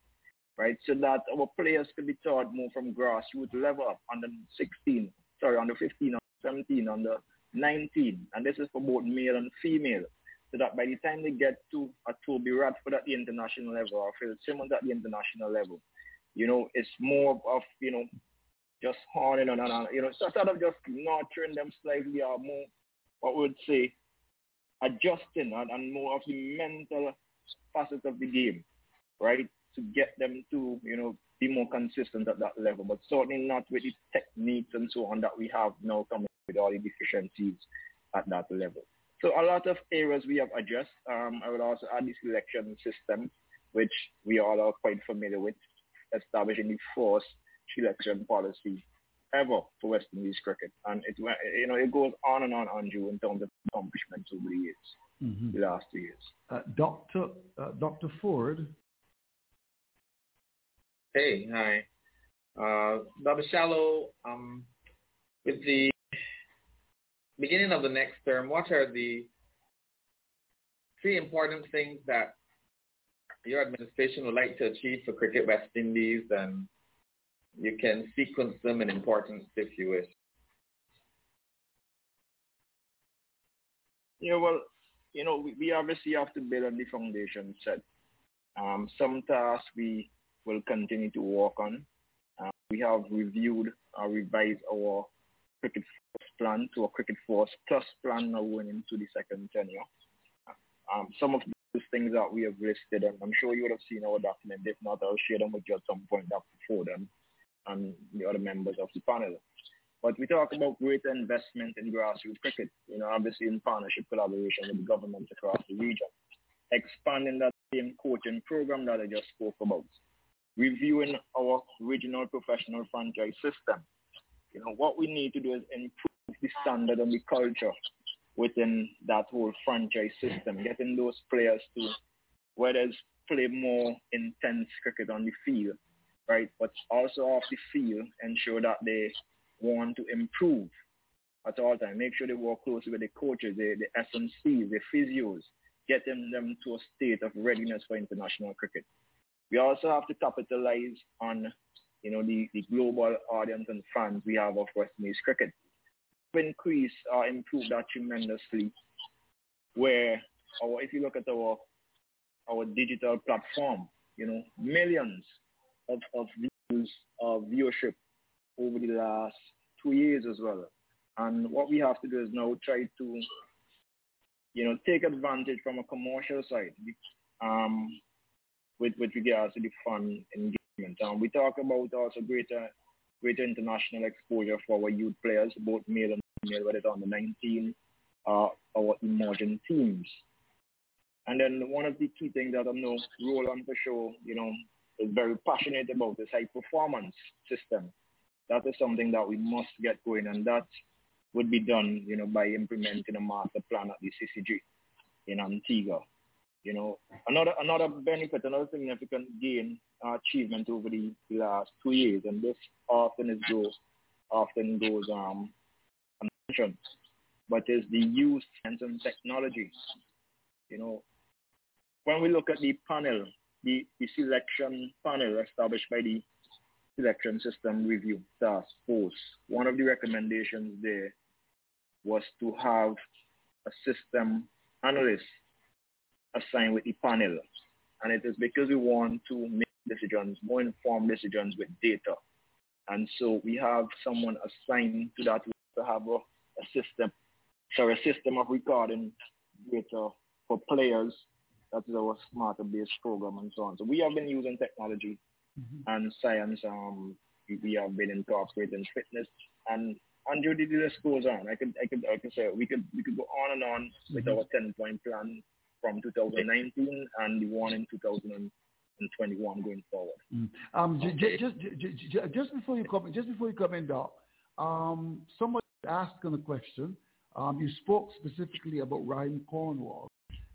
right? So that our players can be taught more from grassroots level up under 16, sorry, under 15, under 17, under 19. And this is for both male and female. So that by the time they get to a Toby Radford at the international level or Phil Simmons at the international level, you know, it's more of, you know, just honing on and on. You know, so instead of just nurturing them slightly or more, what would say, adjusting and, and more of the mental facets of the game, right? To get them to, you know, be more consistent at that level, but certainly not with the techniques and so on that we have now coming with all the deficiencies at that level. So a lot of areas we have addressed. Um, I would also add the selection system, which we all are quite familiar with, establishing the first selection policy ever for West Indies cricket, and it you know it goes on and on, Andrew, in terms of accomplishments over the years, Mhm. the last two years. Uh, Doctor uh, Doctor Ford. Hey, hi. Uh, Dr. Shallow, um, with the beginning of the next term, what are the three important things that your administration would like to achieve for Cricket West Indies and you can sequence them in importance if you wish. Yeah, well, you know, we, we obviously have to build on the foundation set. Um, some tasks we will continue to work on. Uh, we have reviewed or revised our cricket first plan to a cricket first plus plan now going into the second tenure. Um, some of those things that we have listed, and I'm sure you would have seen our document. If not, I'll share them with you at some point before them and the other members of the panel. But we talk about greater investment in grassroots cricket, you know, obviously in partnership collaboration with the governments across the region. Expanding that same coaching program that I just spoke about. Reviewing our regional professional franchise system. You know, what we need to do is improve the standard and the culture within that whole franchise system, getting those players to whether it's play more intense cricket on the field, right? But also off the field, ensure that they want to improve at all times. Make sure they work closely with the coaches, the, the SMCs, the physios, getting them to a state of readiness for international cricket. We also have to capitalize on, you know, the, the global audience and fans we have of West Indies cricket. Increase or improve that tremendously. Where, our, if you look at our our digital platform, you know, millions of, of views, of viewership over the last two years as well. And what we have to do is now try to, you know, take advantage from a commercial side um, with, with regards to the fun engagement. Um, we talk about also greater greater international exposure for our youth players, both male and female, whether it's on the 19, uh, our emerging teams. And then one of the key things that I know Roland for sure, you know, is very passionate about is high performance system. That is something that we must get going, and that would be done, you know, by implementing a master plan at the CCG in Antigua. You know, another another benefit, another significant gain uh, achievement over the, the last two years, and this often is goes often goes um unmentioned, but is the use and technology. You know, when we look at the panel, the, the selection panel established by the Selection System Review Task Force, one of the recommendations there was to have a system analyst assigned with the panel. And it is because we want to make decisions, more informed decisions with data. And so we have someone assigned to that to have a, a system, sorry, a system of recording data for players. That is our smarter based program and so on. So we have been using technology Mm-hmm. and science. Um, we, have been incorporating fitness and Andrew, the list goes on. I could, I could, I could say we could, we could go on and on with Mhm. our ten-point plan from 2019 and the one in 2021 going forward. Mm. Um, j- j- just, j- j- j- just before you come, just before you come in, Doc, um, somebody asked on a question. Um, you spoke specifically about Ryan Cornwall,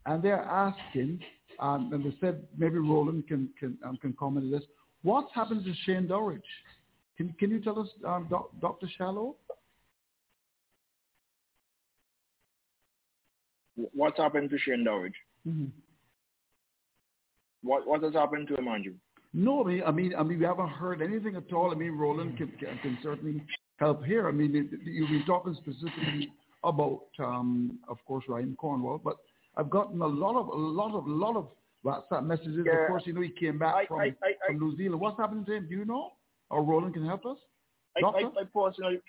and they're asking, um, and they said maybe Roland can can um, can comment on this. What's happened to Shane Dowrich? Can can you tell us, um, doc, Dr. Shallow? What's happened to Shane Dowrich? Mm-hmm. What, what has happened to him, Andrew? No, I mean, I mean, I mean, we haven't heard anything at all. I mean, Roland can, can, can certainly help here. I mean, it, you've been talking specifically about, um, of course, Ryan Cornwall, but I've gotten a lot of, a lot of, lot of WhatsApp messages. Yeah. Of course, you know, he came back I- from, I- I- from New Zealand. What's happening to him? Do you know? Or Roland can help us? I, I, I personally,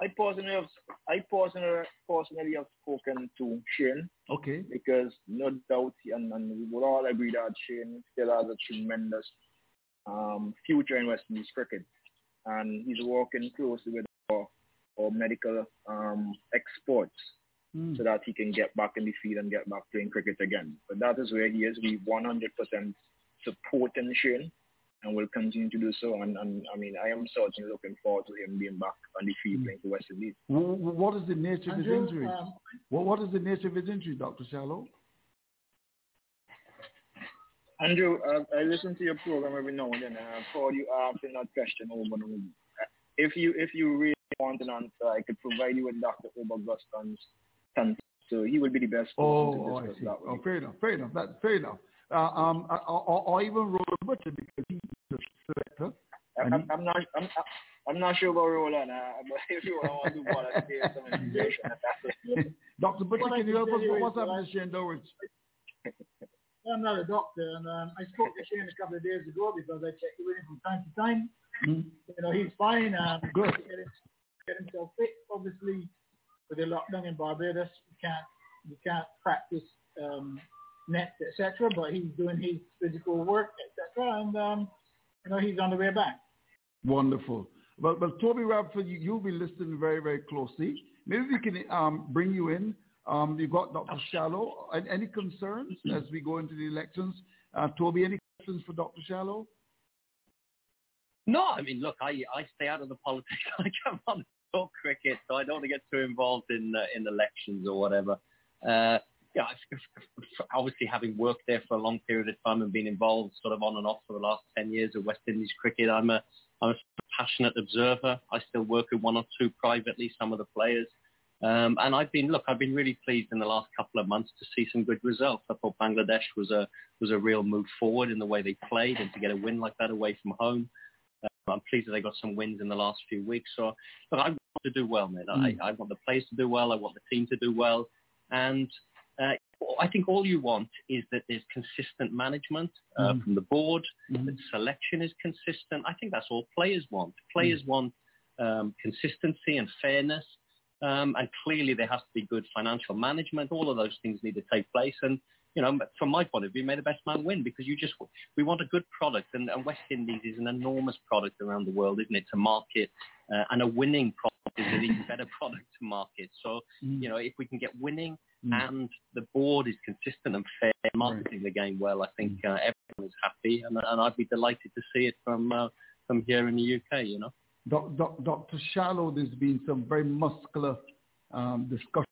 I personally have, I personally, personally have spoken to Shane Okay. because no doubt, and, and we would all agree that Shane still has a tremendous um, future in West Indies cricket, and he's working closely with our, our medical um, experts Mm. so that he can get back in the field and get back playing cricket again. But that is where he is. We 100% supporting Shane and will continue to do so. And, and I mean, I am certainly looking forward to him being back on the field playing for West Indies. What is the nature of his injury? um, what, what is the nature of his injury, Dr. Shallow? Andrew, uh, I listen to your program every now and then, and I've heard you asking that question over and over. If you if you really want an answer, I could provide you with Dr. Oba Gulston's contact. So he would be the best person Oh, to I discuss see. that. Oh, fair enough. Fair enough. That's fair enough. Uh, um, or, or, or even Roland Butcher because he's the selector. I'm, I'm, I'm not I'm, I'm not sure about Roland, uh, but if you want to volunteer some information, that's Dr. Butcher, What I can you can help us? What's is happening that- to Shane Dowers? I'm not a doctor, and um, I spoke to Shane a couple of days ago because I check with him from time to time. Mm-hmm. You know, he's fine. Um, Good. Get, him, get himself fit. Obviously, with the lockdown in Barbados, you can't you can't practice um, nets, etc. But he's doing his physical work, etc. And um, you know, he's on the way back. Wonderful. Well, well, Toby Radford, you, you'll be listening very, very closely. Maybe we can um, bring you in. Um, you've got Dr. Shallow. Any, any concerns as we go into the elections? Uh, Toby, any questions for Dr. Shallow? No, I mean, look, I, I stay out of the politics. I come on to talk cricket, so I don't want to get too involved in uh, in elections or whatever. Uh, yeah, obviously having worked there for a long period of time and been involved sort of on and off for the last 10 years of West Indies cricket, I'm a, I'm a passionate observer. I still work with one or two privately, some of the players. Um, and I've been, look, I've been really pleased in the last couple of months to see some good results. I thought Bangladesh was a, was a real move forward in the way they played and to get a win like that away from home. Uh, I'm pleased that they got some wins in the last few weeks. So, look, I want to do well, mate. I, I want the players to do well. I want the team to do well. And uh, I think all you want is that there's consistent management uh, Mhm. from the board, that selection is consistent. I think that's all players want. Players want um, consistency and fairness. Um, and clearly there has to be good financial management. All of those things need to take place. And, you know, from my point of view, may the best man win because you just, we want a good product. And, and West Indies is an enormous product around the world, isn't it, to market? Uh, and a winning product is an even better product to market. So, you know, if we can get winning and the board is consistent and fair, marketing the game well, I think uh, everyone is happy. And, and I'd be delighted to see it from, uh, from here in the UK, you know. Doc, doc, Dr. Shallow, there's been some very muscular um, discussion.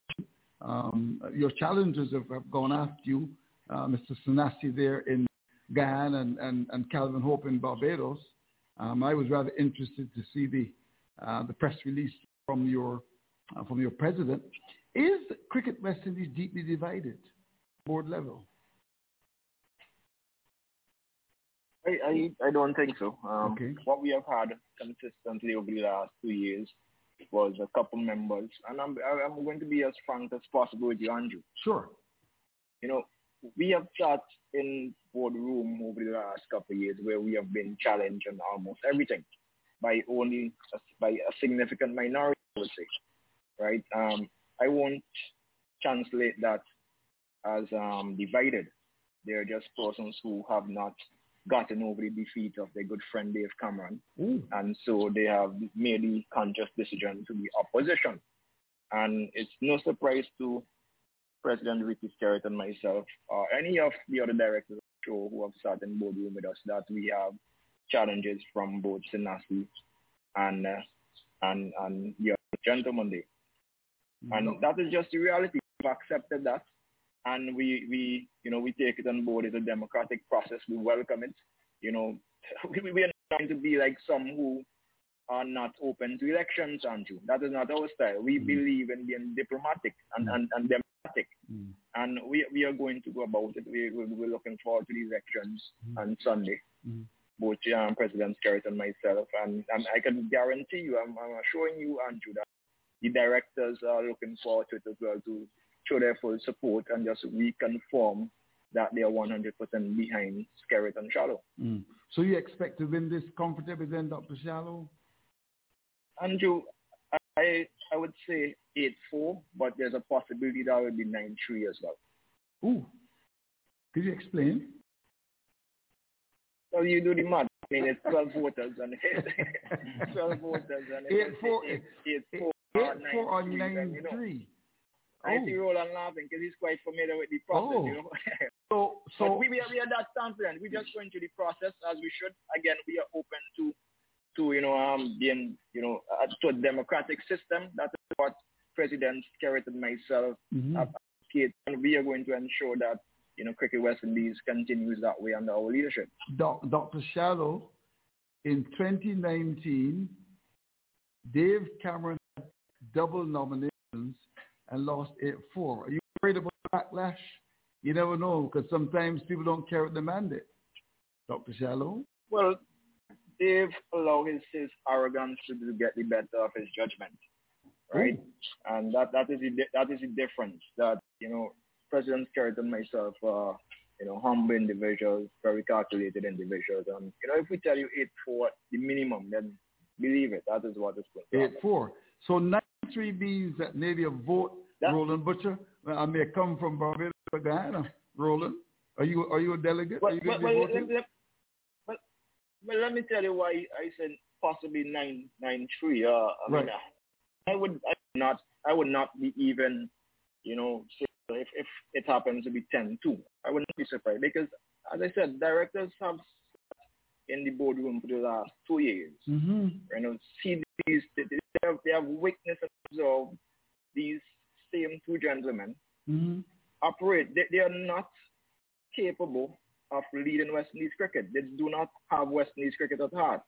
Um, your challengers have, have gone after you, uh, Mr. Sanasy there in Guyana and, and, and Calvin Hope in Barbados. Um, I was rather interested to see the uh, the press release from your uh, from your president. Is cricket West Indies deeply divided, board level? I, I, I don't think so. Um, Okay. What we have had consistently over the last two years was a couple members, and I'm, I'm going to be as frank as possible with you, Andrew. Sure. You know, we have sat in boardroom over the last couple of years where we have been challenged on almost everything by only by a significant minority, I would say, right? Um, I won't translate that as um, divided. They're just persons who have not gotten over the defeat of their good friend Dave Cameron. And so they have made the conscious decision to be opposition. And it's no surprise to President Ricky Skerritt and myself, or any of the other directors of the show who have sat in boardroom with us, that we have challenges from both Sanasy and, uh, and, and the other gentleman there. And mm-hmm. that is just the reality. We've accepted that. And we, we, you know, we take it on board. It's a democratic process. We welcome it. You know, we, we are not trying to be like some who are not open to elections, Andrew. That is not our style. We mm-hmm. believe in being diplomatic and, and, and democratic. Mm-hmm. And we, we are going to go about it. We, we, we're looking forward to the elections on Sunday, both um, President Skerritt and myself. And, and I can guarantee you, I'm, I'm assuring you, Andrew, that the directors are looking forward to it as well to show their full support and just reconfirm that they are 100% behind Skerritt and Shallow. Mm. So you expect to win this comfortably then, Dr. Shallow? Andrew, I I would say 8-4, but there's a possibility that will be 9-3 as well. Ooh. Could you explain? So you do the math. I mean, it's 12 voters and 12 voters and Eight, four, it's 8-4 Eight, four or nine, three. I see Roland laughing because he's quite familiar with the process, Oh. you know. So, But so we, we, are, we are that confident. We just going through the process as we should. Again, we are open to, to you know, um, being, you know, uh, to a democratic system. That is what President Skerritt and myself Mhm. have advocated, and we are going to ensure that, you know, Cricket West Indies continues that way under our leadership. Doc, Dr. Shallow, in 2019, Dave Cameron double nominations and lost 8-4. Are you worried about backlash? You never know because sometimes people don't carry the mandate. Dr. Shallow? Well, Dave allowed his, his arrogance to, get the better of his judgment, right? And that, that, is the, that is the difference. That you know, President Skerritt and myself are you know humble individuals, very calculated individuals. And you know, if we tell you eight for the minimum, then believe it. That is what is going to happen. 8-4. So 93 means that maybe a vote, Roland Butcher, I may come from Barbados or Guyana. Roland, are you are you a delegate? are you going well, to be well, voting? let, well, well, let me tell you why I said possibly nine nine three. Uh, I Right. mean, I would I would not I would not be even, you know, if if it happens to be 10-2. I would not be surprised because, as I said, directors have sat in the boardroom for the last two years. Mm-hmm. You know, see these they have, they have witnessed and observed these same two gentlemen Mm-hmm. operate. They, they are not capable of leading West Indies cricket. They do not have West Indies cricket at heart.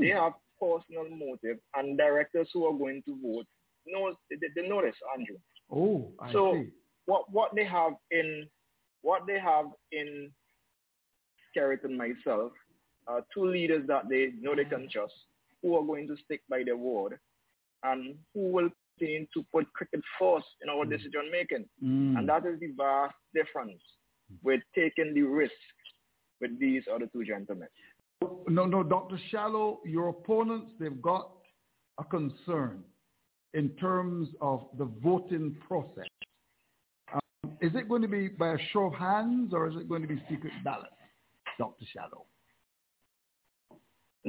They have personal motive, and directors who are going to vote know they, they know this, Andrew. Oh, I so see. what what they have in what they have in Skerritt and myself are two leaders that they know they can trust, who are going to stick by their word, and who will continue to put cricket first in our decision making. Mm. And that is the vast difference with taking the risk with these other two gentlemen. No, no, Dr. Shallow, your opponents, they've got a concern in terms of the voting process. Um, is it going to be by a show of hands or is it going to be secret ballot, Dr. Shallow?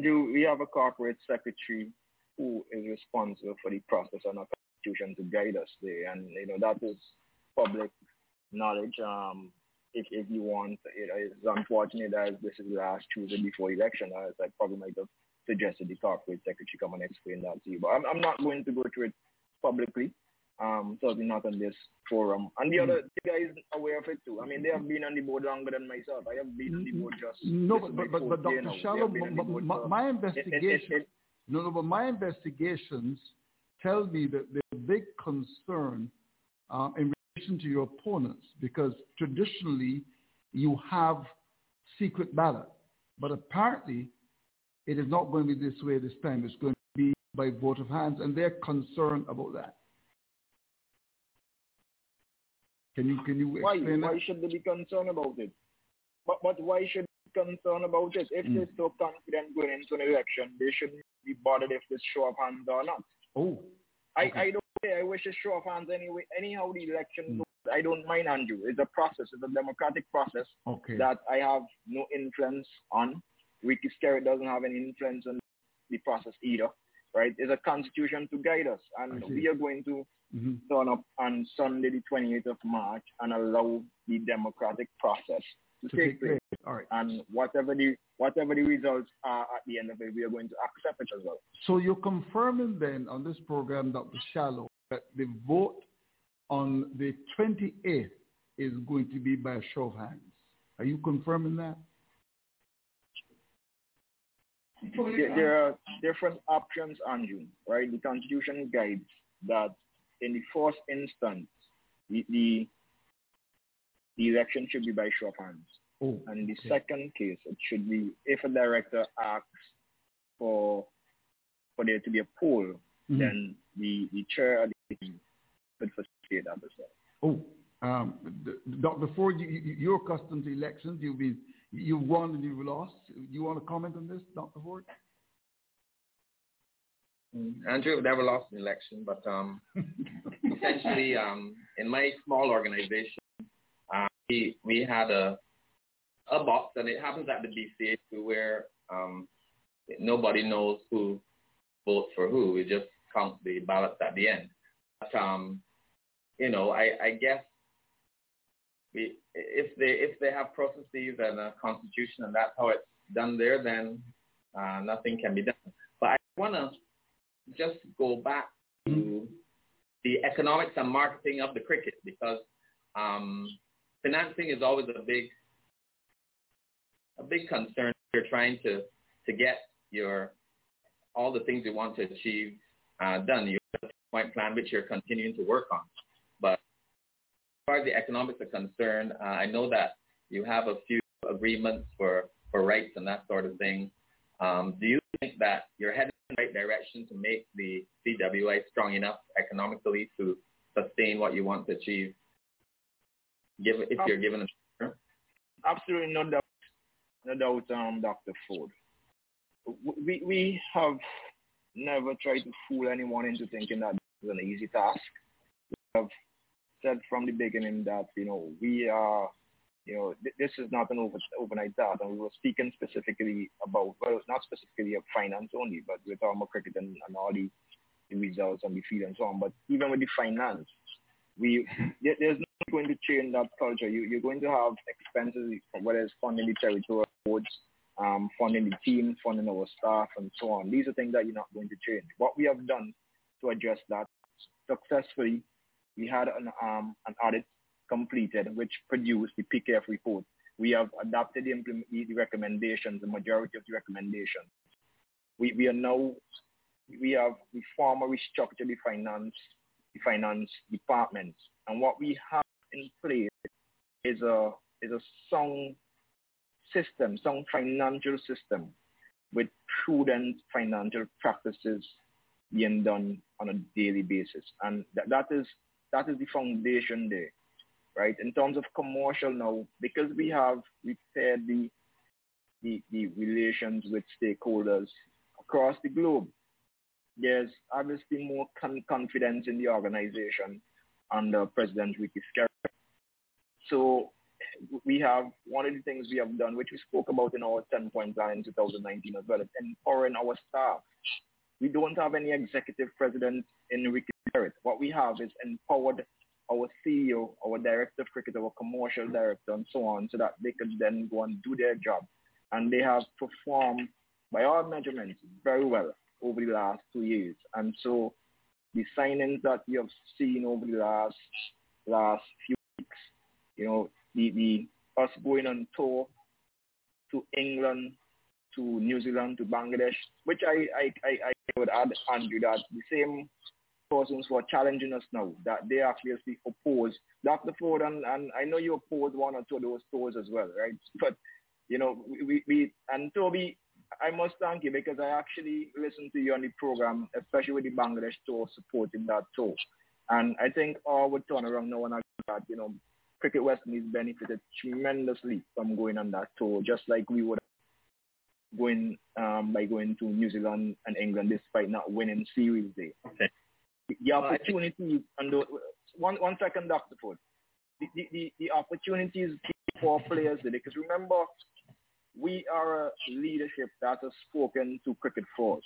Do we have a corporate secretary who is responsible for the process and our constitution to guide us there, and you know that is public knowledge. Um, if if you want, it is unfortunate that this is the last Tuesday before election. As I probably might have suggested the corporate secretary come and explain that to you, but I'm, I'm not going to go through it publicly. Um, certainly not on this forum. And the other the guys aware of it too. I mean, they have been on the board longer than myself. I have been on the board just No, but, but, but, but Dr. Shallow, have been on the my, my, my it- investigation, it- no, no, but my investigations tell me that there's a big concern uh, in relation to your opponents because traditionally you have secret ballot, but apparently it is not going to be this way this time. It's going to be by vote of hands, and they're concerned about that. Can you can you Why? explain Why that? should they be concerned about it? But but why should they be concerned about it? If Mm. they're so confident going into an election, they shouldn't be bothered if this show of hands or not. Oh, I, I don't care. I wish a show of hands anyway. Anyhow, the election Mm. goes, I don't mind, Andrew. It's a process. It's a democratic process Okay. that I have no influence on. Ricky Skerritt doesn't have any influence on the process either, right? It's a constitution to guide us, and we are going to Mhm. turn up on Sunday, the 28th of March, and allow the democratic process to, To take place. place. All right. And whatever the whatever the results are at the end of it, we are going to accept it as well. So you're confirming then on this program, Dr. Shallow, that the vote on the 28th is going to be by a show of hands. Are you confirming that? There, there are different options, Andrew, right? The Constitution guides that in the first instance, the, the, the election should be by show of hands. Oh, and the okay. second case, it should be if a director asks for for there to be a poll, Mhm. then the, the chair of the meeting could facilitate that as well. Oh, um, d- Dr. Ford, you, you- you're accustomed to elections. You've been, you've won and you've lost. You want to comment on this, Dr. Ford? Andrew have never lost an election, but um, essentially, um, in my small organization, we we had a a box, and it happens at the BCA too, where um, nobody knows who votes for who. We just count the ballots at the end. But um, you know, I, I guess we, if they if they have processes and a constitution and that's how it's done there, then uh, nothing can be done. But I want to just go back to the economics and marketing of the cricket because um, financing is always a big a big concern. You're trying to to get your all the things you want to achieve uh, done. You have a point plan which you're continuing to work on. But as far as the economics are concerned, uh, I know that you have a few agreements for, for rights and that sort of thing. Um, do you think that you're heading in the right direction to make the CWA strong enough economically to sustain what you want to achieve? If you're given a Absolutely no doubt, no doubt, um, Dr. Ford. We we have never tried to fool anyone into thinking that this is an easy task. We have said from the beginning that you know we are you know, th- this is not an over- overnight task. And we were speaking specifically about, well, not specifically of finance only, but we're talking about cricket and, and all the, the results and the field and so on. But even with the finance, we there, there's going to change that culture. You, you're going to have expenses, whether it's funding the territorial boards, um, funding the team, funding our staff, and so on. These are things that you're not going to change. What we have done to address that successfully, we had an, um, an audit completed, which produced the PKF report. We have adopted the, implement, the recommendations, the majority of the recommendations. We, we are now, we have we form or restructure the finance, the finance department. And what we have in place is a, is a sound system, sound financial system with prudent financial practices being done on a daily basis. And that, that is that is the foundation there right? In terms of commercial now, because we have repaired the, the, the relations with stakeholders across the globe, there's obviously more con- confidence in the organization under President Ricky Skerritt. So we have one of the things we have done, which we spoke about in our 10 point plan in 2019 as well, is empowering our staff. We don't have any executive president in Ricky Skerritt. What we have is empowered our CEO, our director of cricket, our commercial director, and so on, so that they could then go and do their job. And they have performed, by all measurements, very well over the last two years. And so the signings that you have seen over the last last few weeks, you know, the, the us going on tour to England, to New Zealand, to Bangladesh, which I, I, I, I would add, Andrew, that the same persons who are challenging us now that they actually oppose Dr. Ford, and, and I know you oppose one or two of those tours as well, right? But, you know, we, we and Toby, I must thank you because I actually listened to you on the program, especially with the Bangladesh tour supporting that tour. And I think all would turn around now and I that, you know, Cricket West Indies benefited tremendously from going on that tour, just like we would going um, by going to New Zealand and England despite not winning series day. Okay the opportunities and the, one one second, Dr. Ford. The, the, the, opportunities for players because remember, we are a leadership that has spoken to cricket for us.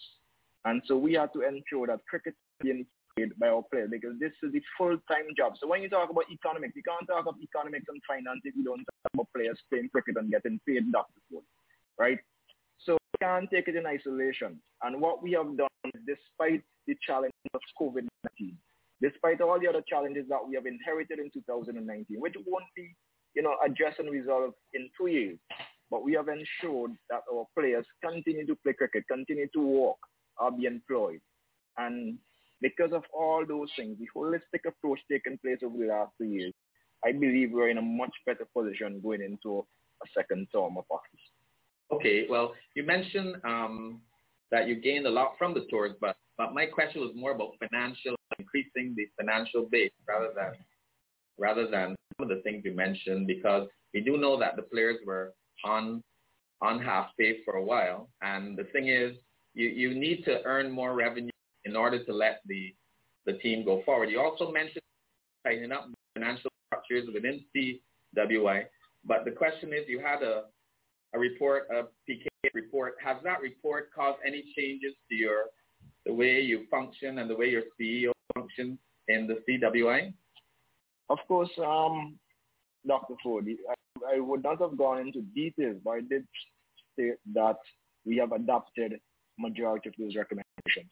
And so we have to ensure that cricket is being played by our players because this is the full-time job. So when you talk about economics, you can't talk about economics and finance if you don't talk about players playing cricket and getting paid, Dr. Ford, right? So we can't take it in isolation. And what we have done, despite the challenge of COVID-19, despite all the other challenges that we have inherited in 2019, which won't be, you know, addressed and resolved in two years, but we have ensured that our players continue to play cricket, continue to work, or be employed. And because of all those things, the holistic approach taken place over the last two years, I believe we're in a much better position going into a second term of office. Okay, well, you mentioned um, that you gained a lot from the tours, but, but my question was more about financial, increasing the financial base rather than rather than some of the things you mentioned, because we do know that the players were on on half pay for a while, and the thing is, you, you need to earn more revenue in order to let the the team go forward. You also mentioned tightening up financial structures within CWI. but the question is, you had a a report, a PK report. Has that report caused any changes to your the way you function and the way your CEO functions in the CWI? Of course, um, Dr. Ford, I, I would not have gone into details, but I did state that we have adopted majority of those recommendations.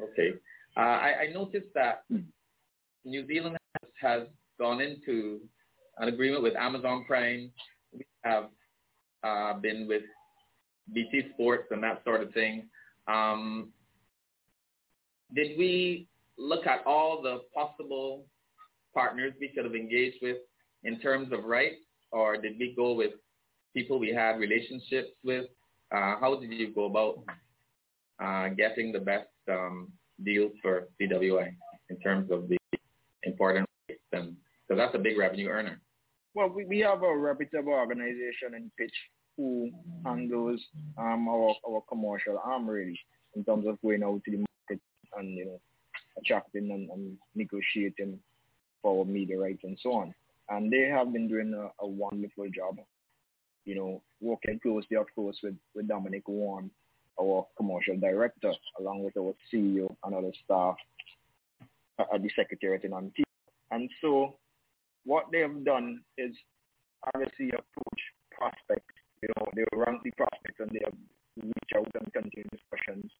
Okay. Uh, I, I, noticed that New Zealand has, has, gone into an agreement with Amazon Prime. We have uh, been with BT Sports and that sort of thing. Um, did we look at all the possible partners we could have engaged with in terms of rights, or did we go with people we had relationships with? Uh, how did you go about uh, getting the best um, deals for CWI in terms of the important rights? And because that's a big revenue earner. Well, we, we have a reputable organization in Pitch who handles um, our our commercial arm really in terms of going out to the market and you know attracting and, and negotiating for media rights and so on. And they have been doing a, a wonderful job, you know, working closely, of course, with, with Dominic Warren, our commercial director, along with our CEO and other staff at the Secretariat in Antigua. And so what they have done is obviously approach prospects. You know, they rank the prospects and they have reached out and continue discussions.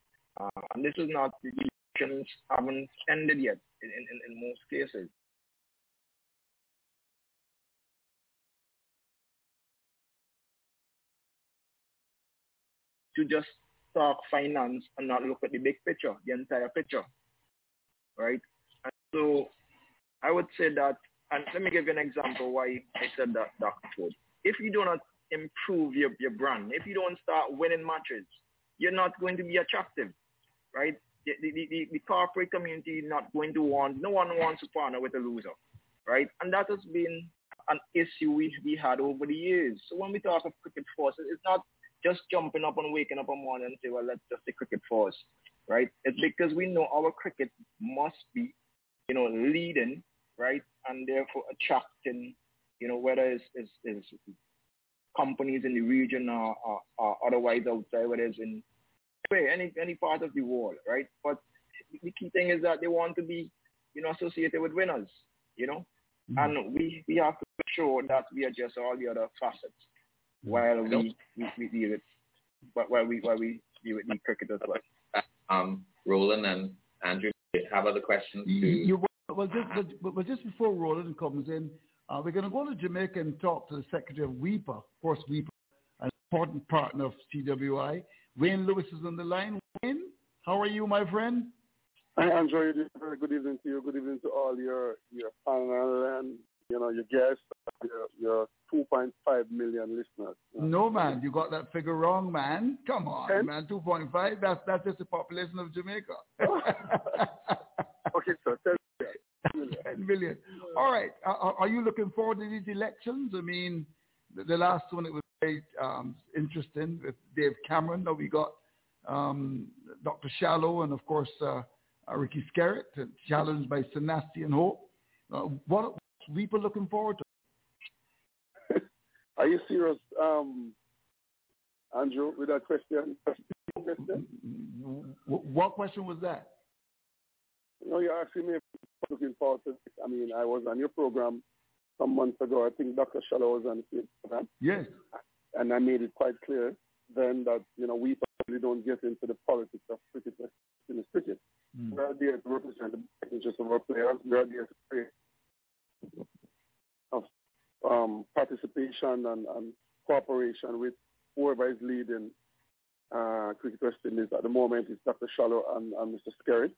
Uh, and this is not, the discussions haven't ended yet in, in, in most cases. To just talk finance and not look at the big picture, the entire picture, right? And so I would say that, and let me give you an example why I said that, Dr. Ford. If you do not improve your, your brand, if you don't start winning matches, you're not going to be attractive, right? The, the, the, the corporate community is not going to want, no one wants to partner with a loser, right? And that has been an issue we, we had over the years. So when we talk of cricket forces, it's not just jumping up and waking up one morning and say, well, let's just the cricket force, right? It's because we know our cricket must be, you know, leading, right? And therefore attracting, you know, whether it's, it's, it's companies in the region or, or, or, otherwise outside, whether it's in any, any part of the world, right? But the key thing is that they want to be, you know, associated with winners, you know? Mm-hmm. And we, we have to make sure that we address all the other facets while we, we, we deal with while we while we deal with the cricket as well. Um, Roland and Andrew have other questions. To... You, well, just but, but just before Roland comes in, uh, we're going to go to Jamaica and talk to the Secretary of WIPA, of course, WIPA, an important partner of CWI. Wayne Lewis is on the line. Wayne, how are you, my friend? I enjoy it. Very good evening to you. Good evening to all your your panel and you know your guests, your, your 2.5 million listeners. No, man, you got that figure wrong, man. Come on, Ten? man. 2.5, that's, that's just the population of Jamaica. okay, so 10 million. 10 million. All right. Are, are, you looking forward to these elections? I mean, the, the last one, it was very um, interesting with Dave Cameron. Now we got um, Dr. Shallow and, of course, uh, uh, Ricky Skerritt, challenged by Sanasti and Hope. Uh, what people looking forward to? Are you serious, um, Andrew, with that question? What question was that? No, you're asking me if I'm looking forward to this. I mean, I was on your program some months ago. I think Dr. Shallow was on the program. Yes. And I made it quite clear then that, you know, we probably don't get into the politics of cricket in the cricket. Mm. We're there to represent the interests of our players. We're there to play of um, participation and, and, cooperation with whoever is leading uh, Cricket West Indies at the moment is Dr. Shallow and, and Mr. Skerritt.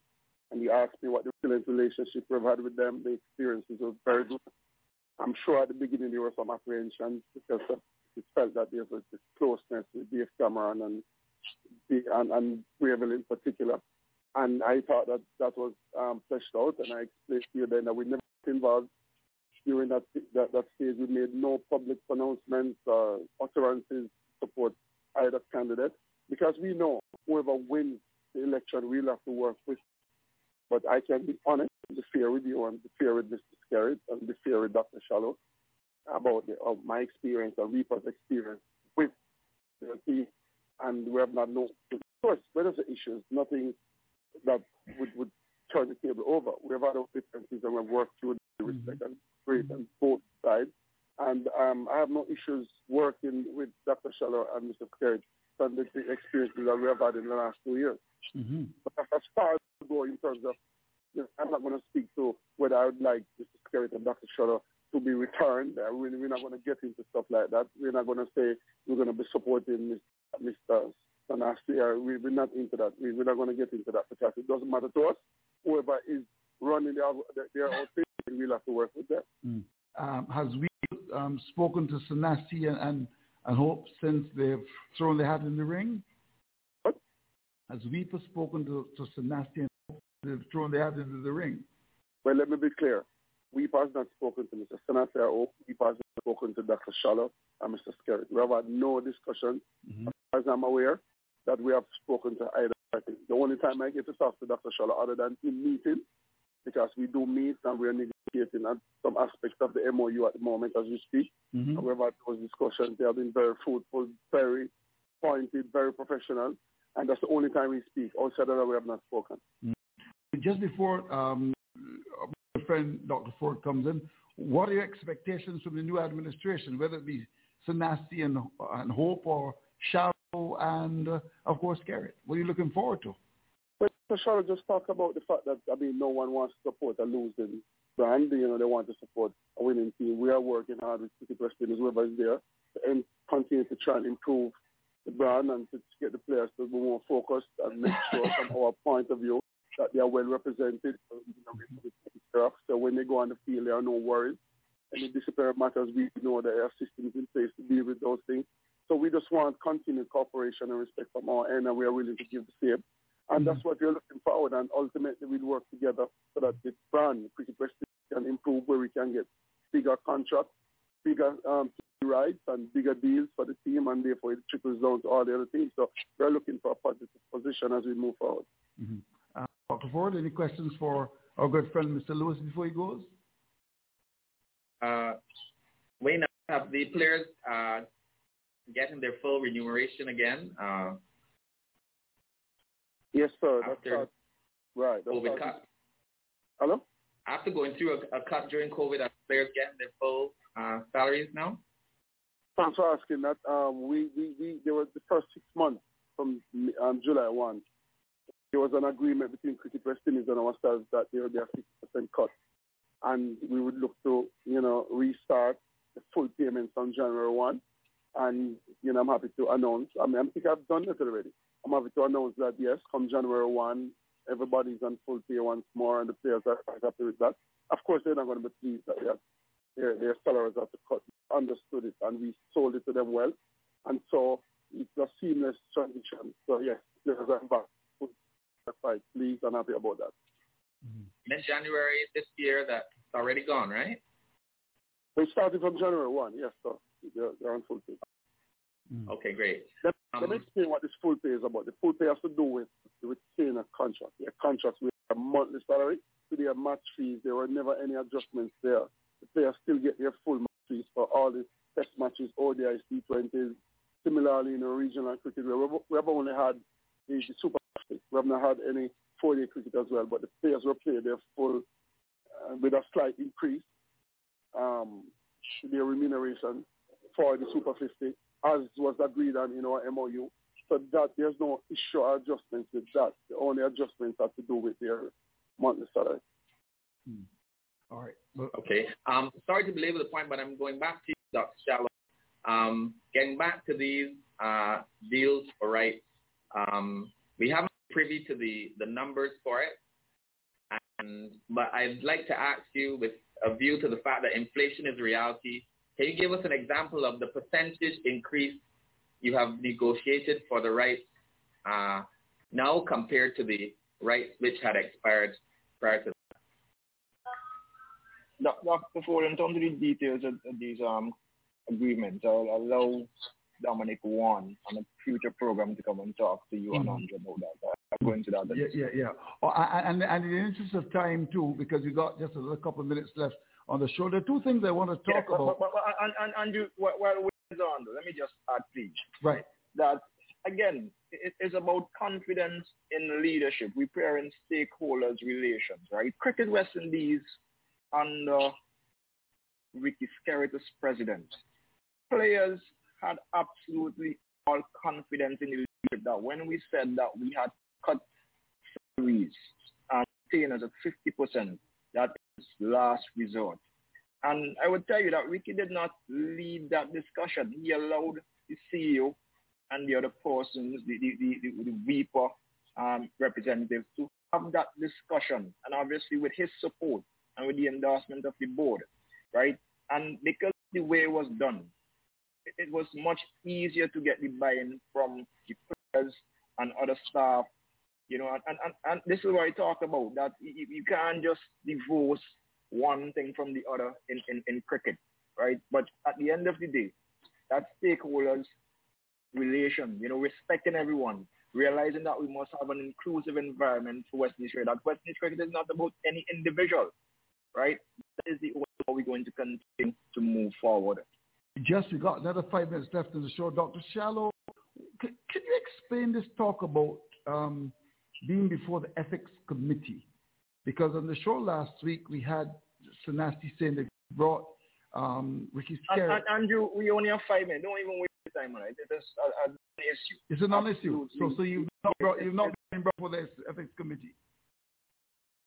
And he asked me what the brilliant relationship we've had with them. The experiences were very good. I'm sure at the beginning there were some apprehensions because it felt that there was this closeness with Dave Cameron and, and, and Grayville in particular. And I thought that that was um, fleshed out, and I explained to you then that we never involved during that, that, that stage, we made no public pronouncements or utterances support either candidate because we know whoever wins the election, we'll have to work with. But I can be honest and be fair with you and be fair with Mr. Skerritt and be fair with Dr. Shallow about the, of my experience and WIPA's experience with the team. And we have not known, of course, where there's issues, nothing that would, would turn the table over. We have had our differences and we've worked through the mm-hmm. respect and great on both sides. And um, I have no issues working with Dr. Shallow and Mr. Skerritt from the experiences that we have had in the last two years. Mm-hmm. But as far as I go in terms of, you know, I'm not going to speak to whether I would like Mr. Skerritt and Dr. Shallow to be returned. Uh, we, we're not going to get into stuff like that. We're not going to say we're going to be supporting Mr. Sanasy. We, we're not into that. We, we're not going to get into that because it doesn't matter to us. Whoever is running their, their own we'll have to work with them. Mm. Um, has we um, spoken to Sanasy and, and, and Hope since they've thrown their hat in the ring? What? Has WIPA spoken to, to Sanasy and Hope they've thrown their hat into the ring? Well, let me be clear. WIPA has not spoken to Mr. Sanasy or Hope. WIPA has not spoken to Dr. Shallow and Mr. Skerritt. We have had no discussion, mm-hmm. as I'm aware, that we have spoken to either party. The only time I get to talk to Dr. Shallow other than in meeting, because we do meet and we're negotiating at some aspects of the MOU at the moment as we speak. Mm-hmm. Had those discussions. They have been very fruitful, very pointed, very professional. And that's the only time we speak. Outside of that, we have not spoken. Mm-hmm. Just before um, my friend Dr. Ford comes in, what are your expectations from the new administration, whether it be Sanasy and, and Hope or Shallow and, uh, of course, Skerritt? What are you looking forward to? But Shallow just talk about the fact that, I mean, no one wants to support a losing brand. You know, they want to support a winning team. We are working hard with City President, whoever is there, and continue to try and improve the brand and to get the players to be more focused and make sure from our point of view that they are well represented. Uh, know, so when they go on the field, there are no worries. Any disciplinary matters, we know that there are systems in place to deal with those things. So we just want continued cooperation and respect from our end, and we are willing to give the same. And that's what we're looking forward, and ultimately we'll work together so that the brand, Cricket West, can improve where we can get bigger contracts, bigger um, rights, and bigger deals for the team, and therefore it trickles down to all the other teams. So we're looking for a positive position as we move forward. Mm-hmm. Uh, Dr. Ford, any questions for our good friend Mr. Lewis before he goes? Uh, Wayne, have the players uh, getting their full remuneration again? Uh, yes, sir. After that's right. That's COVID cut. Hello. After going through a, a, cut during COVID, are players getting their full uh, salaries now? Thanks for asking that. Um, we, we, we, there was the first six months from um, July 1. There was an agreement between Cricket West Indies and ourselves that there would be a 50% cut. And we would look to, you know, restart the full payments on January 1. And, you know, I'm happy to announce, I mean, I think I've done it already. I'm happy to announce that, yes, come January 1, everybody's on full pay once more and the players are happy with that. Of course, they're not going to be pleased that their, their, their salaries are to cut. Understood it and we sold it to them well. And so it's a seamless transition. So, yes, players are back. That's right. Pleased and happy about that. Mm-hmm. Mid-January this year, that's already gone, right? They started from January 1, yes, sir. They're, they're on full pay. Mm. Okay, great. Let, um, let me explain what this full pay is about. The full pay has to do with with saying a contract. Their contracts with a monthly salary, so their match fees. There were never any adjustments there. The players still get their full match fees for all the test matches, ODIs, T20s. Similarly, in the regional cricket, we have, we have only had the, the Super We have not had any four-day cricket as well, but the players were paid their full uh, with a slight increase. Um, their remuneration for the Super 50 as was agreed on in our MOU. So that there's no issue or adjustments with that. The only adjustments have to do with their monthly salary. Hmm. All right. Okay. Um, sorry to belabor the point, but I'm going back to you, Dr. Shallow. Um, getting back to these uh, deals for rights, um, we haven't privy to the, the numbers for it. And, but I'd like to ask you with a view to the fact that inflation is reality, can you give us an example of the percentage increase you have negotiated for the rights uh, now compared to the rights which had expired prior to that? Dr. Ford, in terms of the details of, these um, agreements, I'll allow Dominic Warren on a future program to come and talk to you mm-hmm. and Andre about that. I'll go into that. Yeah, yeah, yeah. Oh, and, and in the interest of time, too, because we've got just a couple of minutes left, on the show. There are two things I want to talk yeah, about. But, but, and, and, and you, while we're on, let me just add, please. Right. That, again, it is about confidence in leadership, repairing stakeholders' relations, right? Cricket West Indies under Ricky Skerritt as president, players had absolutely all confidence in the leadership that when we said that we had cut salaries and retainers at 50%, that is last resort. And I would tell you that Ricky did not lead that discussion. He allowed the CEO and the other persons, the, the, the, the, WIPA um, representatives to have that discussion. And obviously with his support and with the endorsement of the board, right? And because the way it was done, it, it was much easier to get the buy-in from the players and other staff, you know, and, and, and this is what I talk about, that you, you can't just divorce one thing from the other in, in, in cricket, right? But at the end of the day, that stakeholders relation, you know, respecting everyone, realizing that we must have an inclusive environment for West Indies cricket. That West Indies cricket is not about any individual, right? That is the only way we're going to continue to move forward. Just we got another five minutes left in the show. Dr. Shallow, can, can you explain this talk about um, being before the ethics committee? Because on the show last week, we had Sanasti saying they brought um, Ricky and, Andrew, we only have five minutes. Don't even waste the time on it. It is a, an issue. It's a non-issue. So, so you've not brought, you've not been brought for the ethics committee.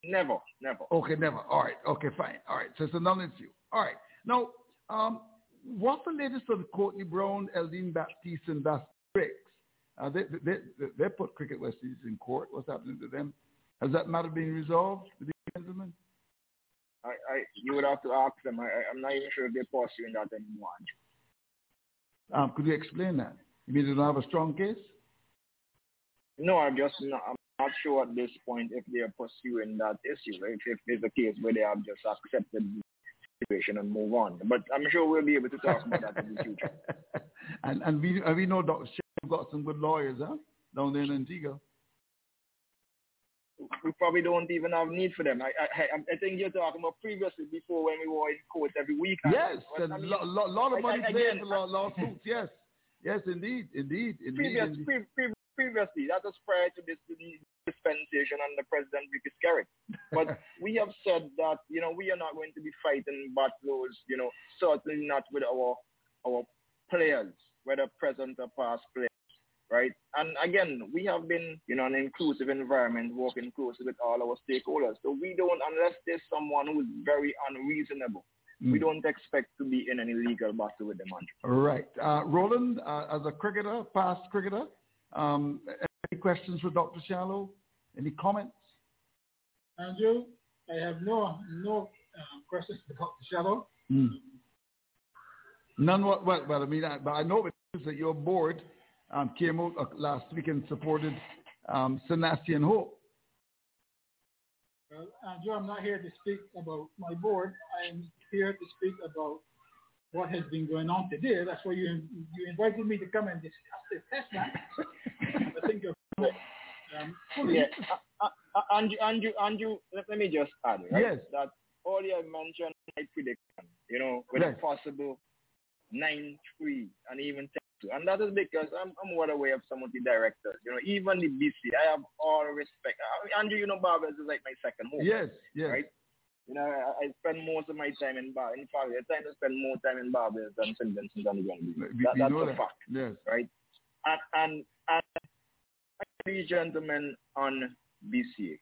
Never, never. Okay, never. All right. Okay, fine. All right. So it's a non-issue. All right. Now, um, what's the latest on Courtney Browne, Eldine Baptiste, and Das Briggs? Uh, they, they, they, they put Cricket West Indies in court. What's happening to them? Has that matter been resolved with these gentlemen? I, I, you would have to ask them. I, I'm not even sure if they're pursuing that anymore. Um, could you explain that? You mean they don't have a strong case? No, I'm just not, I'm not sure at this point if they are pursuing that issue. If, if there's a case where they have just accepted the situation and move on. But I'm sure we'll be able to talk about that in the future. and and we and we know Dr. Shane got some good lawyers, huh? Down there in Antigua we probably don't even have need for them. I, I, I think you're talking about previously before when we were in court every week. Yes, a I mean, lo, lo, lot of money paid for lawsuits. Yes, yes, indeed, indeed, indeed. Previous, indeed. Pre, pre, previously, that was prior to this dispensation under President Ricky Skerritt. But we have said that you know we are not going to be fighting battles. You know, certainly not with our our players, whether present or past players right? And again, we have been, you know, an inclusive environment, working closely with all our stakeholders. So we don't, unless there's someone who is very unreasonable, mm. we don't expect to be in any legal battle with them. Andrew. Right. Uh, Roland, uh, as a cricketer, past cricketer, um, any questions for Dr. Shallow? Any comments? Andrew, I have no no uh, questions for Dr. Shallow. Mm. None. What? Well, well, I mean, I, but I know it is that your board um, came out uh, last week and supported um, Sanasti and Hope. Well, Andrew, I'm not here to speak about my board. I'm here to speak about what has been going on today. That's why you you invited me to come and discuss this test. I think you're um, fully. Yeah. Uh, uh, Andrew, Andrew, Andrew, let, let me just add, right? Yes. That earlier mentioned my prediction, you know, with yes. a possible 9-3 and even and that is because I'm, I'm well aware of some of the directors. You know, even the BC, I have all respect. Andrew, you know, Barbers is like my second home. Yes, yes. Right? You know, I, I spend most of my time in Bar. In fact, I tend to spend more time in Barbers than St. Vincent and the that, That's a that. fact. Yes. Right? And, and, and these gentlemen on BCA,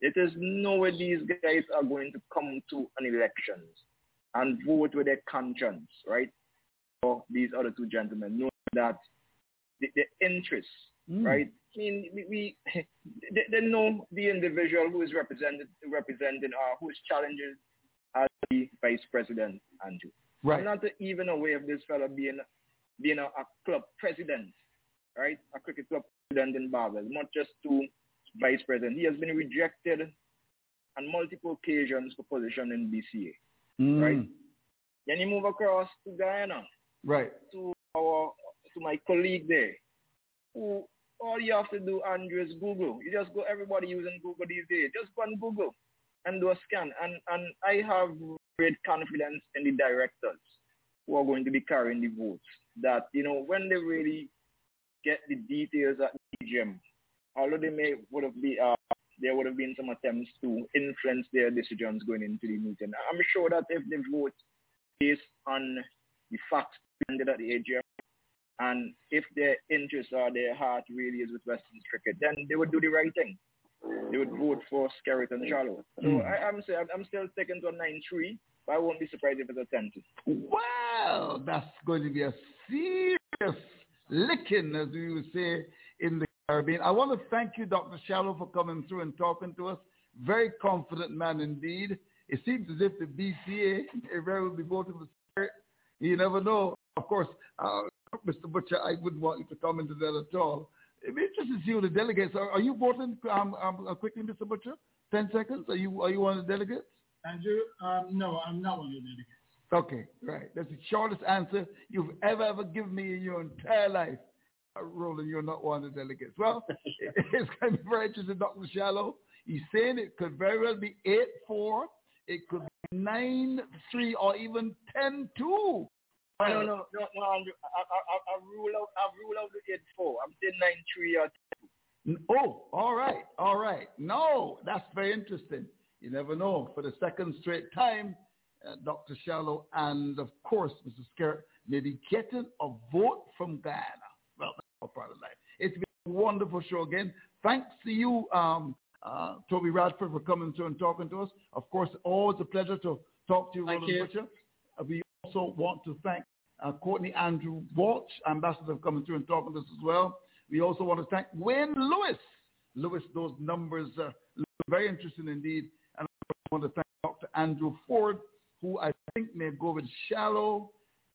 it is nowhere these guys are going to come to an elections and vote with their conscience, right? For these other two gentlemen, no that the, the interests, mm. right? I mean, we, we they, they, know the individual who is represented representing or who is challenging as the vice president, Andrew. Right. I'm not even aware of this fellow being being a, a club president, right? A cricket club president in Barbados, not just to vice president. He has been rejected on multiple occasions for position in BCA, mm. right? Then you move across to Guyana, right? To our to my colleague there, who all you have to do, Andrew, is Google. You just go, everybody using Google these days. Just go on Google and do a scan. And, and I have great confidence in the directors who are going to be carrying the votes that, you know, when they really get the details at the AGM, although they may would have been uh, there would have been some attempts to influence their decisions going into the meeting. I'm sure that if they vote based on the facts presented at the AGM, and if their interest or their heart really is with West Indies cricket, then they would do the right thing. They would vote for Skerritt and Shallow. So mm. I, am saying I'm still sticking to a 9-3, but I won't be surprised if it's a 10 Wow, that's going to be a serious licking, as we would say in the Caribbean. I want to thank you, Dr. Shallow, for coming through and talking to us. Very confident man indeed. It seems as if the BCA, very will be voting for Skerritt. You never know. Of course, uh, Mr. Butcher, I wouldn't want you to comment to that at all. It'd be interesting to see who the delegates are. Are you voting um, um, uh, quickly, Mr. Butcher? Ten seconds. Are you are you one of the delegates? Andrew, um, no, I'm not one of the delegates. Okay, right. That's the shortest answer you've ever ever given me in your entire life. Uh, Roland, you're not one of the delegates. Well, it's going to be very interesting, Dr. Shallow. He's saying it could very well be 8-4. It could be 9-3 or even 10-2. No, no, no, no, I, I, I, rule out, I rule out the eight four. I'm saying nine three or two. Oh, all right, all right. No, that's very interesting. You never know. For the second straight time, uh, Dr. Shallow and, of course, Mr. Skerritt may be getting a vote from Guyana. Well, that's part of life. It's been a wonderful show again. Thanks to you, um, uh, Toby Radford, for coming through and talking to us. Of course, always a pleasure to talk to you, Thank Roland you. Butcher. Uh, we also want to thank uh, Courtney Andrew Walsh, ambassador coming through and talking to us as well. We also want to thank Wayne Lewis. Lewis, those numbers uh, look very interesting indeed. And I want to thank Dr. Andrew Ford, who I think may go with Shallow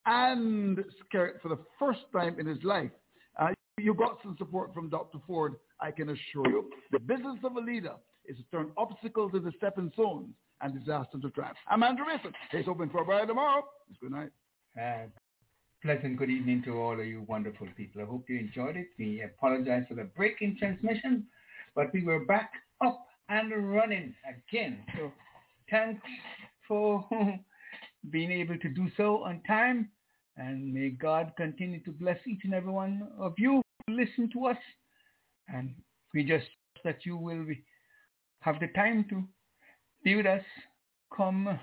and Skerritt for the first time in his life. Uh, you got some support from Dr. Ford, I can assure you. The business of a leader is to turn obstacles into stepping stones and disaster to triumph. I'm Andrew Mason. It's open for a bride tomorrow. It's good night. Uh, pleasant good evening to all of you wonderful people. I hope you enjoyed it. We apologize for the break in transmission, but we were back up and running again. So thanks for being able to do so on time. And may God continue to bless each and every one of you who listen to us. And we just hope that you will be, have the time to be with us come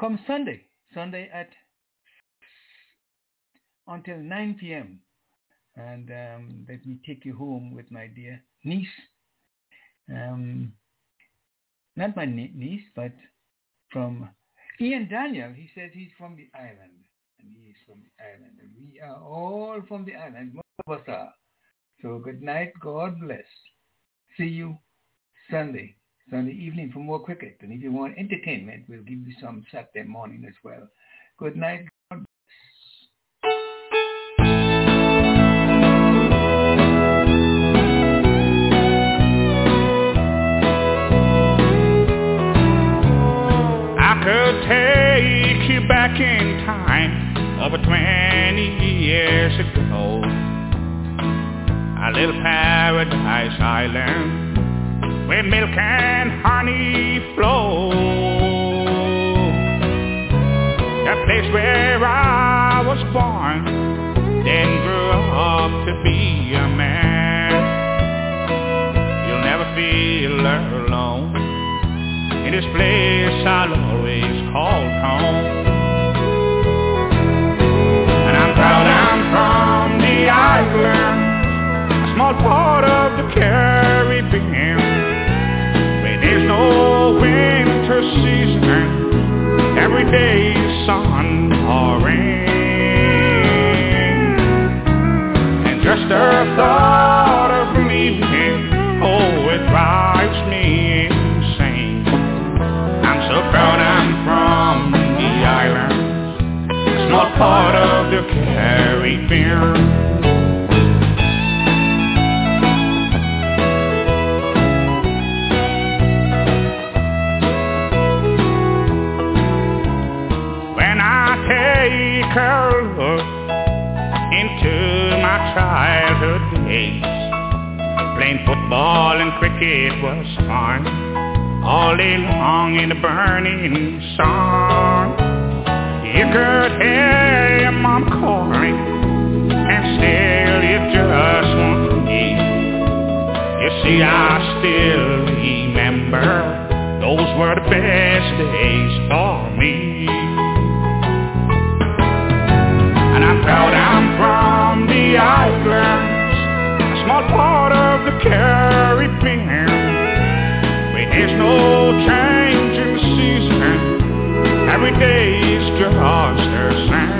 come Sunday. Sunday at until 9 p.m. And um, let me take you home with my dear niece. Um, not my niece, but from Ian Daniel. He says he's from the island. And he's from the island. And we are all from the island. Most of us are. So good night. God bless. See you Sunday. Sunday evening for more cricket. And if you want entertainment, we'll give you some Saturday morning as well. Good night. Over 20 years ago. A little paradise island where milk and honey flow. A place where I was born, then grew up to be a man. You'll never feel alone. In this place I'll always call home. And I'm from the island, a small part of the Caribbean, where there's no winter season. Every day is sun or rain. And just the thought a part of the Caribbean. When I take look into my childhood days, playing football and cricket was fun all day long in the burning sun. You could hear your mom calling, and still you just won't leave You see, I still remember those were the best days for me. And I'm proud I'm from the islands, a small part of the Caribbean, where there's no change in the season. Every day just the same.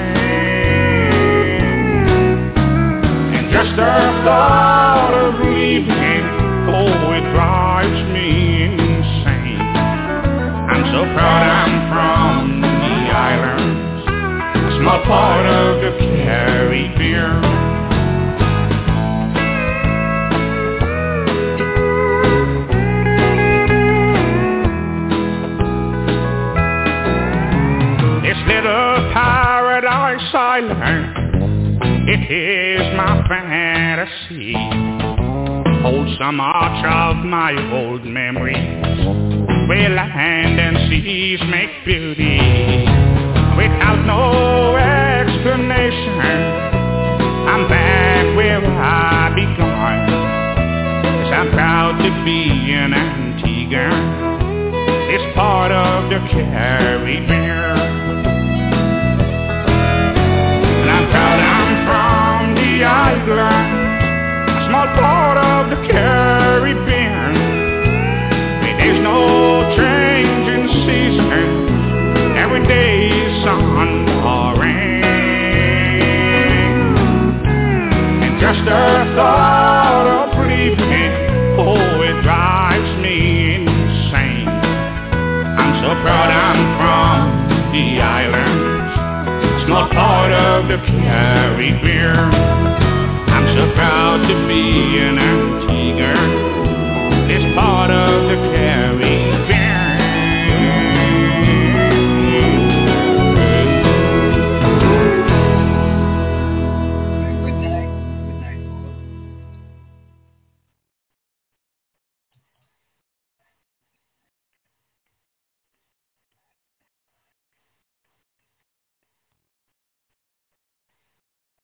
And just the thought of leaving, oh, it drives me insane. I'm so proud I'm from the islands, a small part of the Caribbean. It is my fantasy. Holds so much of my old memories, where land and seas make beauty. Without no explanation, I'm back where I began. Yes, I'm proud to be an Antiguan. It's part of the Caribbean. Caribbean. There's no change in season, every day is sun or rain. And just the thought of leaving, oh, it drives me insane. I'm so proud I'm from the islands, small part of the Caribbean. I'm so proud to be an it's is part of the carry.